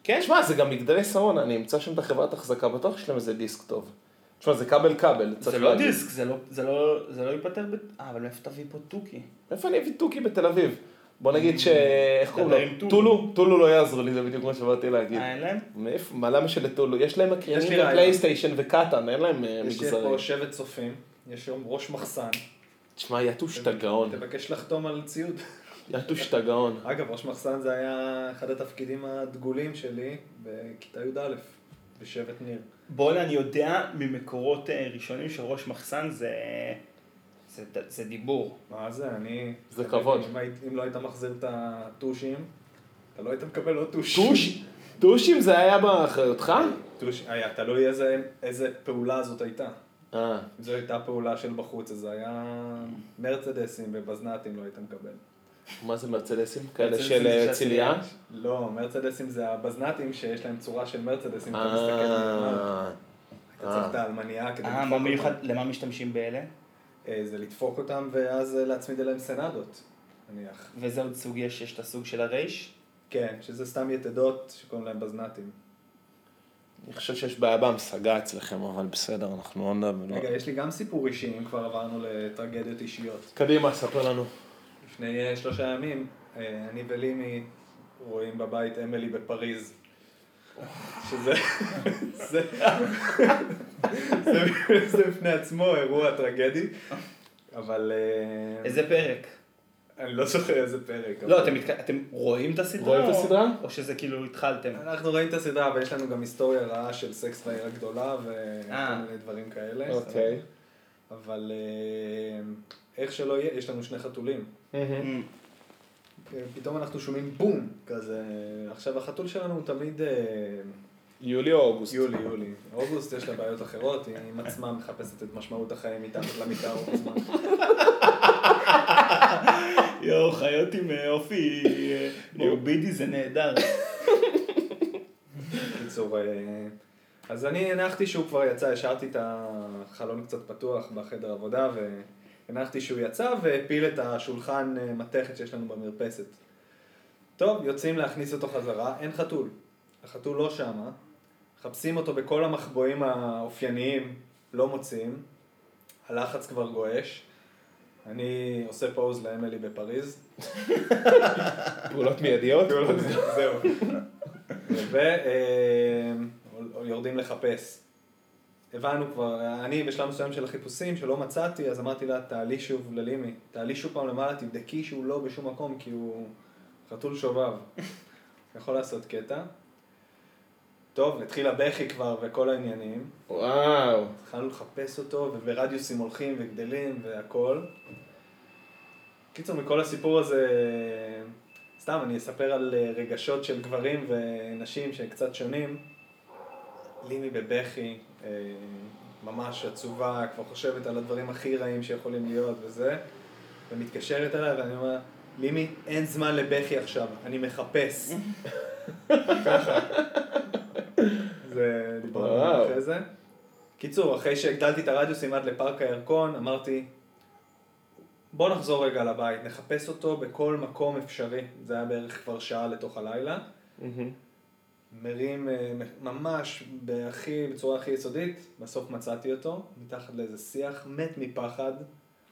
כן, שמע, זה גם מגדלי סרון, אני אמצא שם את החברת החזקה, בטוח שיש להם איזה דיסק טוב. תשמע, זה כבל כבל, צריך זה לא להגיד. דיסק, זה לא, זה לא, זה לא ייפתר ב... אה, אבל מאיפה תביא פה תוכי? איפה אני אביא תוכי בתל אביב? בוא נגיד ש... איך קוראים לו? טולו. טולו? לא יעזרו לי, זה בדיוק מה שבאתי להגיד. אה, אין להם? מאיפה? מה למה שלטולו? יש להם יש לי מקרינים. לפלייסטיישן וקטן, אין להם אה, יש לי מגזרים. פה שבט צופים, יש היום ראש מחסן. תשמע, יתוש אתה גאון. תבקש לחתום על ציוד. יתוש אתה גאון. אגב, ראש מחסן זה היה אחד התפקידים הדגולים שלי בכיתה י"א, בשבט ניר. בואנה, אני יודע ממקורות אה, ראשונים שראש מחסן זה... זה, זה דיבור. מה זה, אני... זה כבוד. אם, אם לא היית מחזיר את הטושים, אתה לא היית מקבל עוד טוש. טוש? טושים זה היה באחריותך? טוש, היה, תלוי איזה, איזה פעולה זאת הייתה. אה. זו הייתה פעולה של בחוץ, אז זה היה מרצדסים ובזנ"טים לא היית מקבל. מה זה מרצדסים? כאלה של אה, צלייה? לא, מרצדסים זה הבזנ"טים שיש להם צורה של מרצדסים, אתה מסתכל מלמעלה. אה. אתה צריך את האלמניה כדי אה, לדפוק אותם. מיוחד, למה משתמשים באלה? אה, זה לדפוק אותם ואז אה, להצמיד אליהם סנדות, נניח. ואיזה עוד סוג יש? יש את הסוג של הרייש? כן, שזה סתם יתדות שקוראים להם בזנ"טים. אני חושב שיש בעיה בהמשגה אצלכם, אבל בסדר, אנחנו לא נדבר. רגע, יש לי גם סיפור אישי, אם כבר עברנו לטרגדיות אישיות. קדימה, ספר לנו. לפני אה, שלושה ימים, אה, אני ולימי רואים בבית אמילי בפריז. שזה... זה, זה, זה בפני עצמו אירוע טרגדי, אבל... אה, איזה פרק? אני לא זוכר איזה פרק. לא, אבל- אתם, מתק- אתם רואים את הסדרה? רואים את או- הסדרה? או שזה כאילו התחלתם? אנחנו רואים את הסדרה, ויש לנו גם היסטוריה רעה של סקס בעיר הגדולה וכל אה. מיני דברים כאלה. אוקיי. אבל אה, איך שלא יהיה, יש לנו שני חתולים. אמ, פתאום אנחנו שומעים בום, כזה. עכשיו החתול שלנו הוא תמיד אה, יולי או אוגוסט? יולי, יולי. אוגוסט יש לה בעיות אחרות, היא עם עצמה מחפשת את משמעות החיים מתחת למיטה רוב הזמן. יואו, חיות עם אה, אופי אה, מורבידי זה נהדר. בקיצור, אה, אז אני הנחתי שהוא כבר יצא, השארתי את החלון קצת פתוח בחדר עבודה, והנחתי שהוא יצא והפיל את השולחן מתכת שיש לנו במרפסת. טוב, יוצאים להכניס אותו חזרה, אין חתול. החתול לא שמה, מחפשים אותו בכל המחבואים האופייניים, לא מוצאים. הלחץ כבר גועש. אני עושה פוז לאמילי בפריז. פעולות מיידיות? זהו. ויורדים לחפש. הבנו כבר, אני בשלב מסוים של החיפושים שלא מצאתי, אז אמרתי לה, תעלי שוב ללימי, תעלי שוב פעם למעלה, תבדקי שהוא לא בשום מקום, כי הוא חתול שובב. יכול לעשות קטע. טוב, התחיל הבכי כבר וכל העניינים. וואו. התחלנו לחפש אותו, וברדיוסים הולכים וגדלים והכל. קיצור, מכל הסיפור הזה, סתם, אני אספר על אה, רגשות של גברים ונשים שהם קצת שונים. לימי בבכי, אה, ממש עצובה, כבר חושבת על הדברים הכי רעים שיכולים להיות וזה, ומתקשרת אליי ואני אומר, לימי, אין זמן לבכי עכשיו, אני מחפש. ככה. זה דיברנו. אחרי זה. קיצור, אחרי שהגדלתי את הרדיוסים עד לפארק הירקון, אמרתי, בוא נחזור רגע לבית, נחפש אותו בכל מקום אפשרי. זה היה בערך כבר שעה לתוך הלילה. מרים אה, ממש בהכי, בצורה הכי יסודית, בסוף מצאתי אותו, מתחת לאיזה שיח, מת מפחד.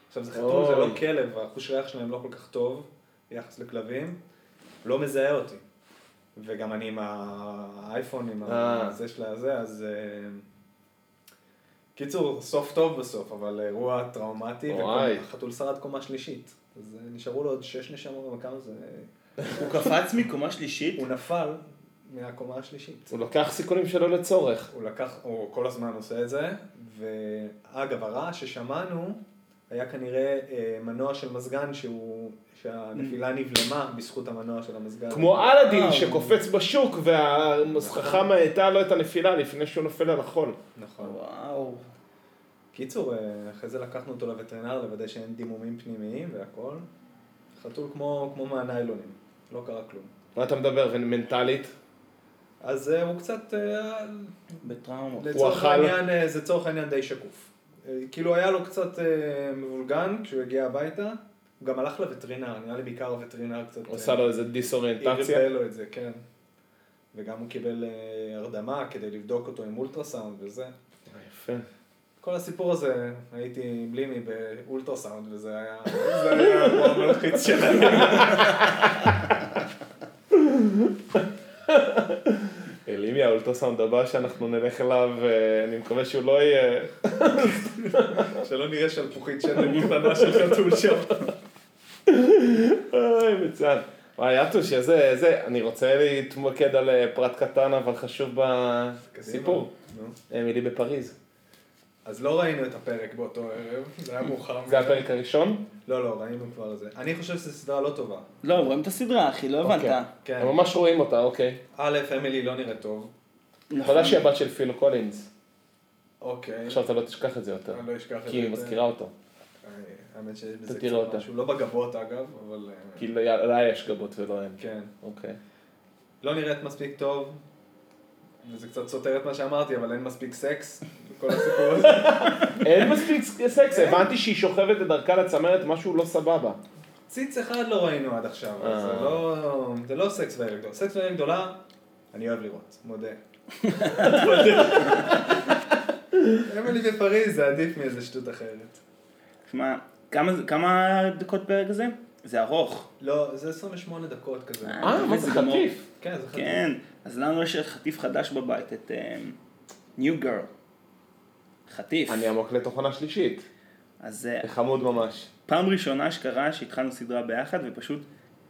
עכשיו זה חתול, זה לא. כלב, החוש ריח שלהם לא כל כך טוב ביחס לכלבים, לא מזהה אותי. וגם אני עם האייפון, עם אה. הזה של הזה, אז... אה, קיצור, סוף טוב בסוף, אבל אירוע טראומטי, וואי. והחתול שרד קומה שלישית. אז אה, נשארו לו עוד שש נשמות, וכמה זה... הוא קפץ מקומה שלישית? הוא נפל מהקומה השלישית. הוא לוקח סיכונים שלא לצורך. הוא לקח, הוא כל הזמן עושה את זה, ואגב, הרעש ששמענו היה כנראה אה, מנוע של מזגן שהוא, שהנפילה נבלמה בזכות המנוע של המזגן. כמו אלאדין וואו. שקופץ בשוק והסככה מאטה לו את הנפילה לפני שהוא נופל על החול. נכון. וואו. קיצור, אה, אחרי זה לקחנו אותו לווטרינר לוודא שאין דימומים פנימיים והכל. חתול כמו, כמו מהניילונים, לא קרה כלום. מה אתה מדבר? ומנטלית? אז אה, הוא קצת, אה, בטראומות. לצורך אכל? העניין, אה, זה צורך העניין די שקוף. אה, כאילו היה לו קצת אה, מבולגן כשהוא הגיע הביתה, הוא גם הלך לווטרינר, נראה לי בעיקר הווטרינר קצת... הוא עשה לו איזה דיסאוריינטציה? ערבל לו את זה, כן. וגם הוא קיבל אה, הרדמה כדי לבדוק אותו עם אולטרסאונד וזה. יפה. כל הסיפור הזה, הייתי בלי מי באולטרסאונד, וזה היה, זה היה כמו המלחיץ שלהם. אלימי, האולטרסאונד הבא שאנחנו נלך אליו, אה, אני מקווה שהוא לא יהיה... שלא נראה שלפוחית שתן קטנה של חתול שם. אוי, מצוין. וואי, יתוש, איזה, איזה, אני רוצה להתמקד על אה, פרט קטן אבל חשוב בסיפור. נו. אמילי בפריז. אז לא ראינו את הפרק באותו ערב, זה היה מאוחר. זה הפרק הראשון? לא, לא, ראינו כבר את זה. אני חושב שזו סדרה לא טובה. לא, רואים את הסדרה, אחי, לא הבנת. אוקיי. כן. הם ממש רואים אותה, אוקיי. א', אמילי לא נראית טוב. יודע שהיא הבת של פיל קולינס. אוקיי. עכשיו אתה לא תשכח את זה יותר. אני לא אשכח את זה. כי היא מזכירה אותו. האמת שיש בזה קצת. משהו. לא בגבות אגב, אבל... אה, כי לה לה יש גבות ולא אין. כן. אוקיי. לא נראית מספיק טוב. וזה קצת סותר את מה שאמרתי, אבל אין מספיק סקס בכל הסיפור הזה. אין מספיק סקס, הבנתי שהיא שוכבת את דרכה לצמרת, משהו לא סבבה. ציץ אחד לא ראינו עד עכשיו, זה אה. לא, זה לא סקס ועיר גדולה. סקס ועיר גדולה, אני אוהב לראות, מודה. אמילי בפריז זה עדיף מאיזה שטות אחרת. שמע, כמה כמה דקות פרק זה? זה ארוך. לא, זה 28 דקות כזה. אה, מה זה. חטיף? כן, זה חטיף. כן, אז לנו יש חטיף חדש בבית, את ניו גרל. חטיף. אני עמוק לתוך עונה שלישית. אז אה, חמוד ממש. פעם ראשונה שקרה שהתחלנו סדרה ביחד, ופשוט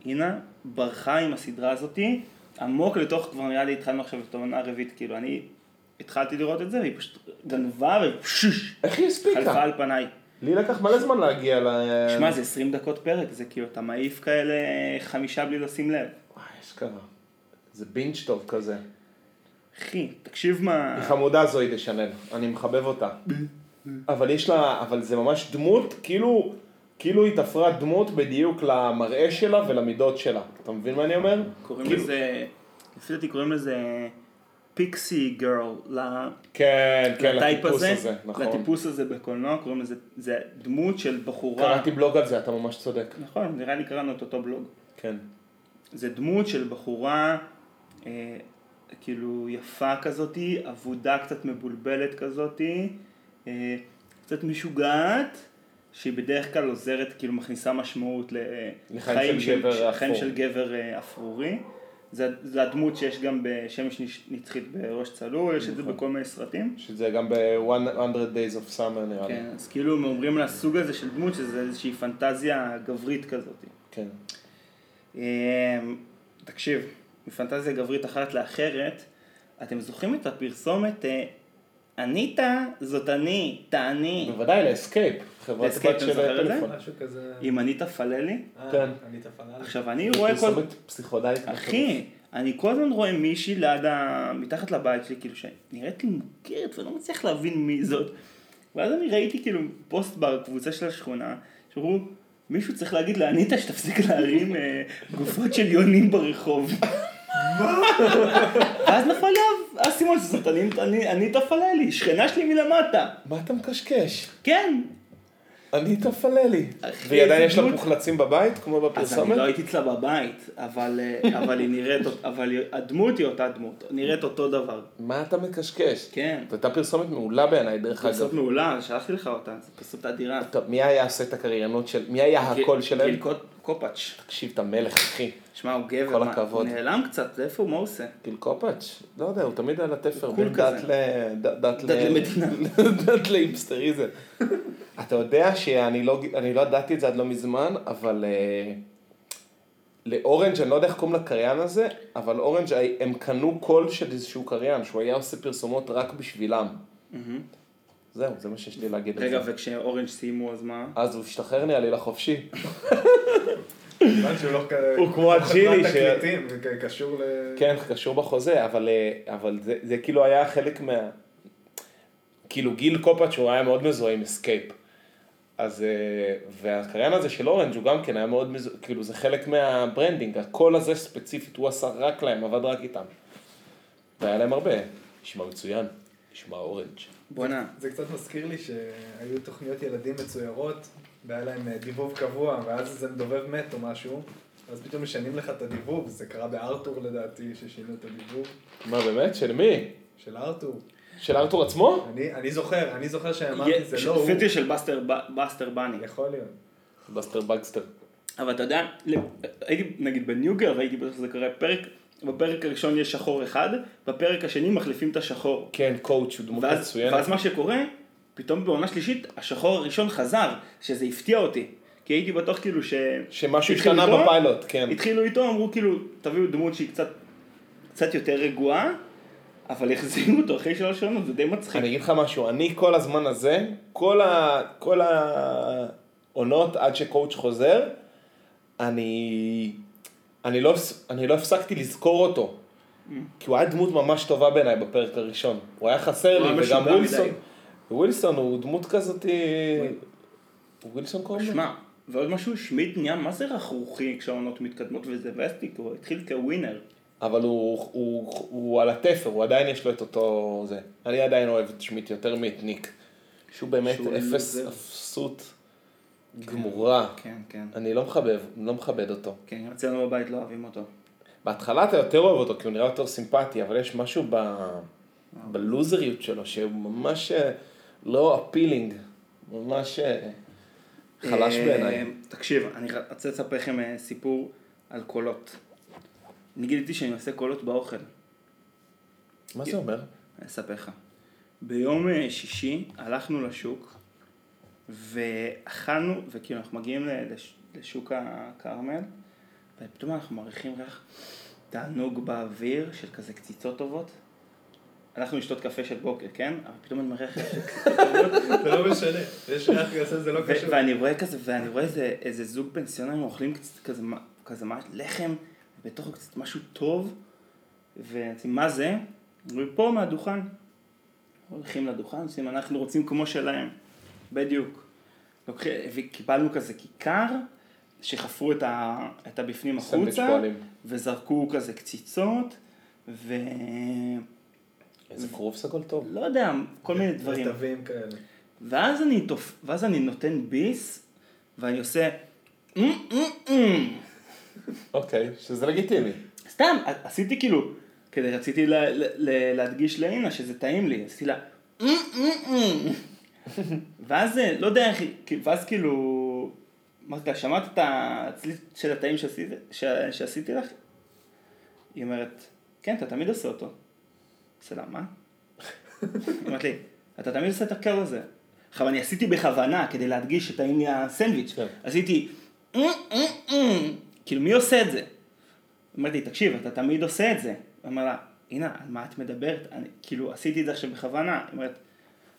אינה ברחה עם הסדרה הזאתי, עמוק לתוך, כבר נראה לי התחלנו עכשיו את העונה הרביעית, כאילו אני התחלתי לראות את זה, והיא פשוט גנבה ופשוש, איך היא חלפה הספיקה? על פניי. לי לקח מלא זמן להגיע ל... שמע, זה 20 דקות פרק, זה כאילו, אתה מעיף כאלה חמישה בלי לשים לב. וואי, אשכרה. זה בינג' טוב כזה. אחי, תקשיב מה... היא חמודה זוהי דשנל, אני מחבב אותה. אבל יש לה, אבל זה ממש דמות, כאילו, כאילו היא תפרה דמות בדיוק למראה שלה ולמידות שלה. אתה מבין מה אני אומר? קוראים כאילו- לזה, לפי דעתי קוראים לזה פיקסי גרל, כן, כן, לטייפ לטיפוס הזה, הזה, נכון. לטיפוס הזה בקולנוע, קוראים לזה, זה דמות של בחורה, קראתי בלוג על זה, אתה ממש צודק. נכון, נראה לי קראנו את אותו בלוג, כן. זה דמות של בחורה, אה, כאילו יפה כזאתי, אבודה קצת מבולבלת כזאתי, אה, קצת משוגעת, שהיא בדרך כלל עוזרת, כאילו מכניסה משמעות לחיים של גבר חיים אפור. של גבר אה, אפרורי. זה, זה הדמות שיש גם בשמש נצחית בראש צלול, יש את זה נכון. בכל מיני סרטים. שזה גם ב-100 Days of Summer נראה לי. כן, אז כאילו אומרים על הסוג הזה של דמות שזה איזושהי פנטזיה גברית כזאת. כן. תקשיב, מפנטזיה גברית אחת לאחרת, אתם זוכרים את הפרסומת, אה, אניטה זאת אני, תעני. בוודאי, לאסקייפ, חברת לאסקייפ, בת אתה של זוכר את זה? טלפון. משהו כזה... עם אניטה פללי? אה, כן. אני תפנה. עכשיו אני רואה כל... פרסומת פסיכודלית. אחי, אני כל הזמן רואה מישהי ליד ה... מתחת לבית שלי, כאילו שנראית לי מוכרת ולא מצליח להבין מי זאת. ואז אני ראיתי כאילו פוסט בקבוצה של השכונה, שאמרו, מישהו צריך להגיד לאניטה שתפסיק להרים אה, גופות של יונים ברחוב. ואז נפל לי האסימון שזאת אני- אני- אניטה פללי, שכנה שלי מלמטה. מה אתה מקשקש? כן. אני תפללי. עדיין יש לה. מוחלצים בבית, כמו אז אני בפרסומת? לא הייתי אצלה בבית, אבל, אה, אבל היא נראית, אבל הדמות היא אותה דמות, נראית אותו דבר. מה אתה מקשקש? כן. זו הייתה פרסומת מעולה בעיניי, דרך אגב. פרסומת מעולה, שלחתי לך אותה, זו פרסומת אדירה. טוב, מי היה עושה את הקריינות של... מי היה הקול שלהם? קופאץ'. תקשיב, אתה מלך, אחי. שמע, הוא גבר. כל הכבוד. נעלם קצת, איפה הוא, מה הוא עושה? גיל קופאץ'? לא יודע, הוא תמיד על התפר, הוא בין דת. ל... דת למדינה. דת לאימסטריזם. אתה יודע שאני לא לא ידעתי את זה עד לא מזמן, אבל אה, לאורנג', אני לא יודע איך קוראים לקריין הזה, אבל אורנג' הם קנו קול של איזשהו קריין, שהוא היה עושה פרסומות רק בשבילם. זהו, זה מה שיש לי להגיד על רגע, זה. וכשאורנג' סיימו, אז מה? אז הוא השתחרר נראה לי לחופשי. כיוון שהוא לא כ- הוא כמו ש- תקליטים, וקשור ל... כן, קשור בחוזה, אבל, אה, אבל זה, זה כאילו היה חלק מה... כאילו גיל קופאץ' הוא היה מאוד מזוהה עם אסקייפ. אז, אה, והקריין הזה של אורנג' הוא גם כן היה מאוד מזוהה, כאילו זה חלק מה branding, הקול הזה ספציפית הוא עשה רק להם, עבד רק איתם. והיה להם הרבה, נשמע מצוין, נשמע אורנג'. בואנה, זה קצת מזכיר לי שהיו תוכניות ילדים מצוירות, והיה להם אה, דיבוב קבוע, ואז איזה מדובב מת או משהו, ואז פתאום משנים לך את הדיבוב, זה קרה בארתור לדעתי, ששינו את הדיבוב. מה באמת? של מי? של ארתור. של ארתור עצמו? אני, אני זוכר, אני זוכר שאמרתי, זה לא הוא. פטי של בסטר ב- בסטר בני. יכול להיות. בסטר בגסטר. אבל אתה יודע, הייתי נגיד ב New Girl והייתי בטוח שזה קורה פרק, בפרק הראשון יש שחור אחד, בפרק השני מחליפים את השחור. כן, Coach הוא דמות ואז, מצוינת. ואז מה שקורה, פתאום בעונה שלישית, השחור הראשון חזר, שזה הפתיע אותי. כי הייתי בטוח כאילו ש... שמשהו השתנה איתו, בפיילוט, כן. התחילו איתו, אמרו כאילו, תביאו דמות שהיא קצת, קצת יותר רגועה, אבל החזירו אותו אחרי שלוש שנות, זה די מצחיק. אני אגיד לך משהו, אני כל הזמן הזה, כל, ה, כל העונות עד שקואוצ' חוזר, אני, אני, לא, אני לא הפסקתי לזכור אותו. כי הוא היה דמות ממש טובה בעיניי בפרק הראשון. הוא היה חסר הוא לי, וגם ווילסון. ווילסון הוא דמות כזאת... ווילסון קוראים לו? שמע, ועוד משהו, שמיט נהיה מה זה רכרוכי כשהעונות מתקדמות וזה וסטיק, הוא התחיל כווינר. אבל הוא, הוא, הוא, הוא על התפר, הוא עדיין יש לו את אותו זה. אני עדיין אוהב את שמיט יותר מאת ניק. שהוא באמת שהוא אפס. אפסות גמורה. כן, כן. אני לא מכבד, לא מכבד אותו. כן, אצלנו בבית לא אוהבים אותו. בהתחלה אתה יותר אוהב אותו, כי הוא נראה יותר סימפטי, אבל יש משהו ב... בלוזריות שלו, שהוא ממש אה, לא אפילינג, ממש אה, חלש אה, בעיניי. תקשיב, אני רוצה לספר לכם אה, סיפור על קולות. אני גיליתי שאני עושה קולות באוכל. מה זה אומר? אני אספר לך. ביום שישי הלכנו לשוק ואכלנו, וכאילו אנחנו מגיעים לשוק הכרמל ופתאום אנחנו מריחים ריח תענוג באוויר של כזה קציצות טובות. הלכנו לשתות קפה של בוקר, כן? אבל פתאום אני מריח. זה לא משנה, יש ריח כזה, זה לא קשור. ואני רואה כזה, ואני רואה איזה, זוג פנסיונרים אוכלים קצת כזה, לחם, ובתוכו קצת משהו טוב, ואומרים, מה זה? אומרים, פה מהדוכן. הולכים לדוכן, עושים, אנחנו רוצים כמו שלהם. בדיוק. וקיבלנו כזה כיכר, שחפרו את, ה, את הבפנים החוצה. וזרקו כזה קציצות, ו... איזה כרוב סגול טוב. לא יודע, כל מיני דברים. רטבים כאלה. ואז אני, תופ... ואז אני נותן ביס, ואני עושה... "אמ, אמ, אמ". אוקיי, שזה לגיטימי. סתם, עשיתי כאילו, כדי רציתי לה, לה, להדגיש לאינה שזה טעים לי, עשיתי לה... ואז, אה, לא יודע איך, היא- ואז כאילו, אמרתי לה, שמעת את הצליל של הטעים שעשיתי, ש... שעשיתי לך? היא אומרת, כן, אתה תמיד עושה אותו. לה, מה? היא אומרת לי, אתה תמיד עושה את הקו הזה. עכשיו, אני עשיתי בכוונה כדי להדגיש שטעים לי הסנדוויץ'. כן. עשיתי, "אמ, אמ, אמ". כאילו, מי עושה את זה? אמרתי, תקשיב, אתה תמיד עושה את זה. הוא אמר לה, הנה, על מה את מדברת? אני, כאילו, עשיתי את זה עכשיו בכוונה. אומרת,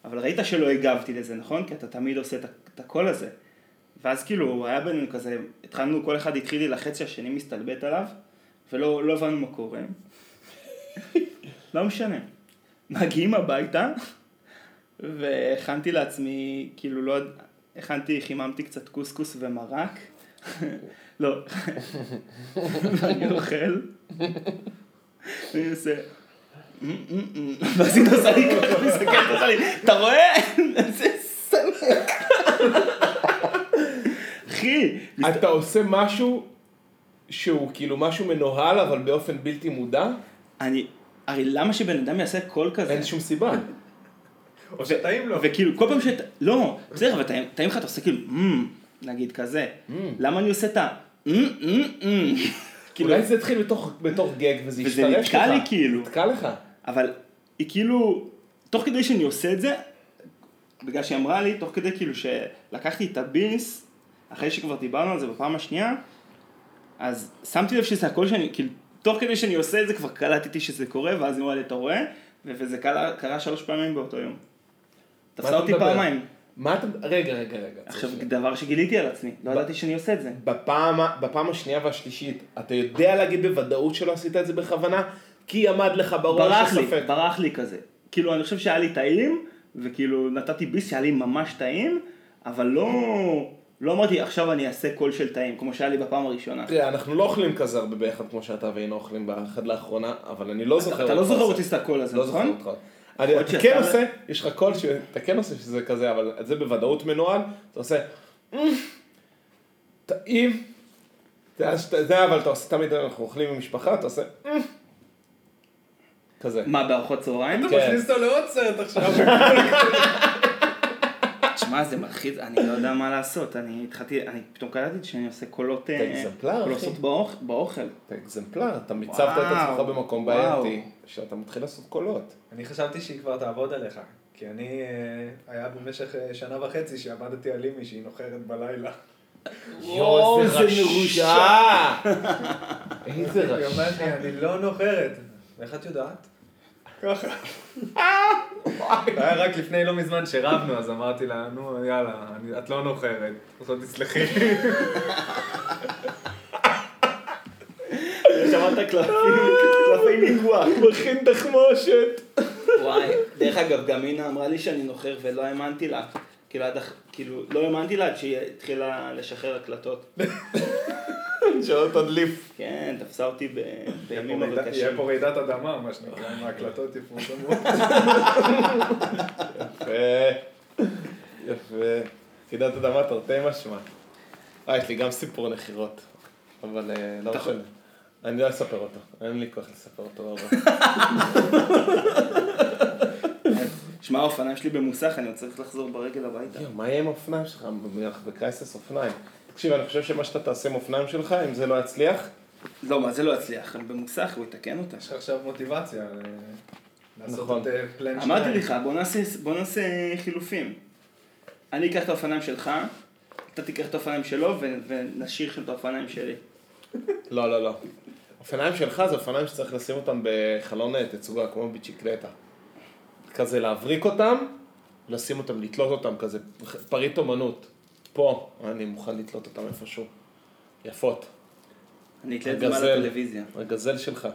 אבל ראית שלא הגבתי לזה, נכון? כי אתה תמיד עושה את הקול הזה. ואז כאילו, היה בינינו כזה, התחלנו, כל אחד התחיל להילחץ שהשני מסתלבט עליו, ולא לא הבנו מה קורה. לא משנה. מגיעים הביתה, והכנתי לעצמי, כאילו לא, הכנתי, חיממתי קצת קוסקוס ומרק. לא. ואני אוכל. אני עושה... ואז היא עושה לי ככה, מסתכלת עושה לי, אתה רואה? זה סמק. אחי, אתה עושה משהו שהוא כאילו משהו מנוהל, אבל באופן בלתי מודע? אני, הרי למה שבן אדם יעשה קול כזה? אין שום סיבה. או שטעים לו. וכאילו, כל פעם שאתה, לא, בסדר, אבל טעים לך, אתה עושה כאילו, נגיד כזה. למה אני עושה את ה... כאילו, אולי זה התחיל בתוך- גג וזה וזה השתרש לך. נתקע לי כאילו. נתקע לך. אבל היא כאילו, תוך כדי שאני עושה את זה, בגלל שהיא אמרה לי, תוך כדי כאילו שלקחתי את הביס, אחרי שכבר דיברנו על זה בפעם השנייה, אז שמתי לב שזה הכל שאני, כאילו, תוך כדי שאני עושה את זה כבר קלטתי שזה קורה, ואז היא אמרה לי, אתה רואה? וזה קרה, קרה שלוש פעמים באותו יום. תפסה אותי מדבר? פעמיים. מה אתה... רגע, רגע, רגע. עכשיו, דבר שגיליתי על עצמי, לא ידעתי שאני עושה את זה. בפעם, בפעם השנייה והשלישית, אתה יודע להגיד בוודאות שלא עשית את זה בכוונה? כי עמד לך בראש ברח לי, הספק. ברח לי כזה. כאילו, אני חושב שהיה לי טעים, וכאילו נתתי ביס שהיה לי ממש טעים, אבל לא, לא אמרתי עכשיו אני אעשה קול של טעים, כמו שהיה לי בפעם הראשונה. תראה, אנחנו לא אוכלים כזה הרבה ביחד כמו שאתה והיינו אוכלים באחד לאחרונה, אבל אני לא זוכר אתה לא זוכר. אותי את הקול הזה, לא זוכר נכון? אותך. אתה כן עושה, יש לך קול שאתה כן עושה שזה כזה, אבל זה בוודאות מנוהל, אתה עושה, "אמ, טעים, זה, אבל אתה עושה תמיד, אנחנו אוכלים עם משפחה, אתה עושה, "אמ", כזה. מה, בארוחות צהריים? אתה מכניס אותו לעוד סרט עכשיו. תשמע, זה מלחיץ, אני לא יודע מה לעשות, אני התחלתי, אני פתאום קלטתי שאני עושה קולות, אה, אתה אקזמפלר, קולות אחי. באוכל. אתה אקזמפלר, אתה מיצבת את עצמך במקום. בעייתי, שאתה מתחיל לעשות קולות. אני חשבתי שהיא כבר תעבוד עליך. כי אני, אה, היה במשך אה, שנה וחצי שעבדתי על אימי שהיא נוחרת בלילה. איזה זה רשע! איזה היא אומרת רשע. לי, אני לא נוחרת. ואיך את יודעת? ככה. היה רק לפני לא מזמן שרבנו, אז אמרתי לה, נו יאללה, את לא נוחרת. אז עוד תסלחי. שמעת קלפים, קלפי מיקוח. מכין תחמושת. וואי, דרך אגב, גם אינה אמרה לי שאני נוחר ולא האמנתי לה. כאילו, כאילו, לא האמנתי לה עד שהיא התחילה לשחרר הקלטות. שלא תדליף. כן, תפסה אותי ב- בימים יהיה פה. רעידת אדמה, מה שנקרא, אם ההקלטות יפורסמו. יפה. יפה. יחידת אדמה תרתי משמע. אה, יש לי גם סיפור נחירות. אבל אה, לא משנה. אני לא אספר אותו. אין לי כוח לספר אותו הרבה. שמע, האופניים שלי במוסך, אני עוד צריך לחזור ברגל הביתה. מה יהיה עם האופניים שלך? בקרייסס אופניים. תקשיב, אני חושב שמה שאתה תעשה עם אופניים שלך, אם זה לא יצליח, לא, מה זה לא יצליח? אני במוסך, הוא יתקן אותה. יש לך עכשיו מוטיבציה אה, לעשות. את אה, פלן אמרתי שניים. לך, בוא נעשה, נעשה חילופים. אני אקח את האופניים שלך, אתה תיקח את האופניים שלו, ו- ונשאיר שם את האופניים שלי. לא, לא, לא. אופניים שלך זה אופניים שצריך לשים אותם בחלון אה, תצוגה, כמו בצ'יקלטה. כזה להבריק אותם, לשים אותם, לתלות אותם, כזה פריט אומנות. פה, אני מוכן לתלות אותם איפשהו. יפות. אני אתלה את זה מעל הגזל. הטלוויזיה. הגזל שלך.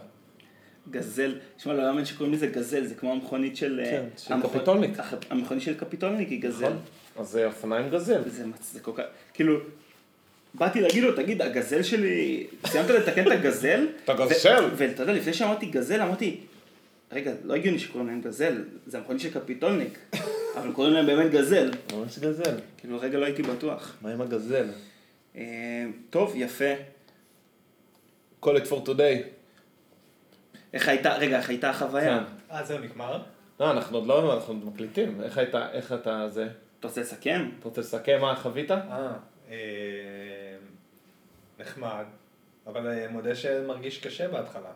גזל, תשמע, לא יאמן שקוראים לזה גזל, זה כמו המכונית של... אה, כן, של המכונ- קפיטולניק. המכונית של קפיטולניק היא גזל. נכון? אז זה אופניים גזל. זה זה כל כך... כאילו, באתי להגיד לו, תגיד, הגזל שלי... סיימת לתקן את הגזל? אתה גזל? ו- ואתה יודע, לפני שאמרתי גזל, אמרתי, רגע, לא הגיוני שקוראים להם גזל, זה המכונית של קפיטולניק, אבל קוראים להם באמת גזל. ממש גזל. כאילו, רגע לא הייתי בטוח. מה עם הגזל? אה, טוב, יפה. call it for today. איך הייתה, רגע, איך הייתה החוויה? כן. אה, זהו, נגמר? לא, אנחנו עוד לא, אנחנו עוד מקליטים. איך הייתה, איך אתה זה? אתה רוצה לסכם? אתה רוצה לסכם מה חווית? אה, אה, נחמד, אבל אה, מודה שמרגיש קשה בהתחלה.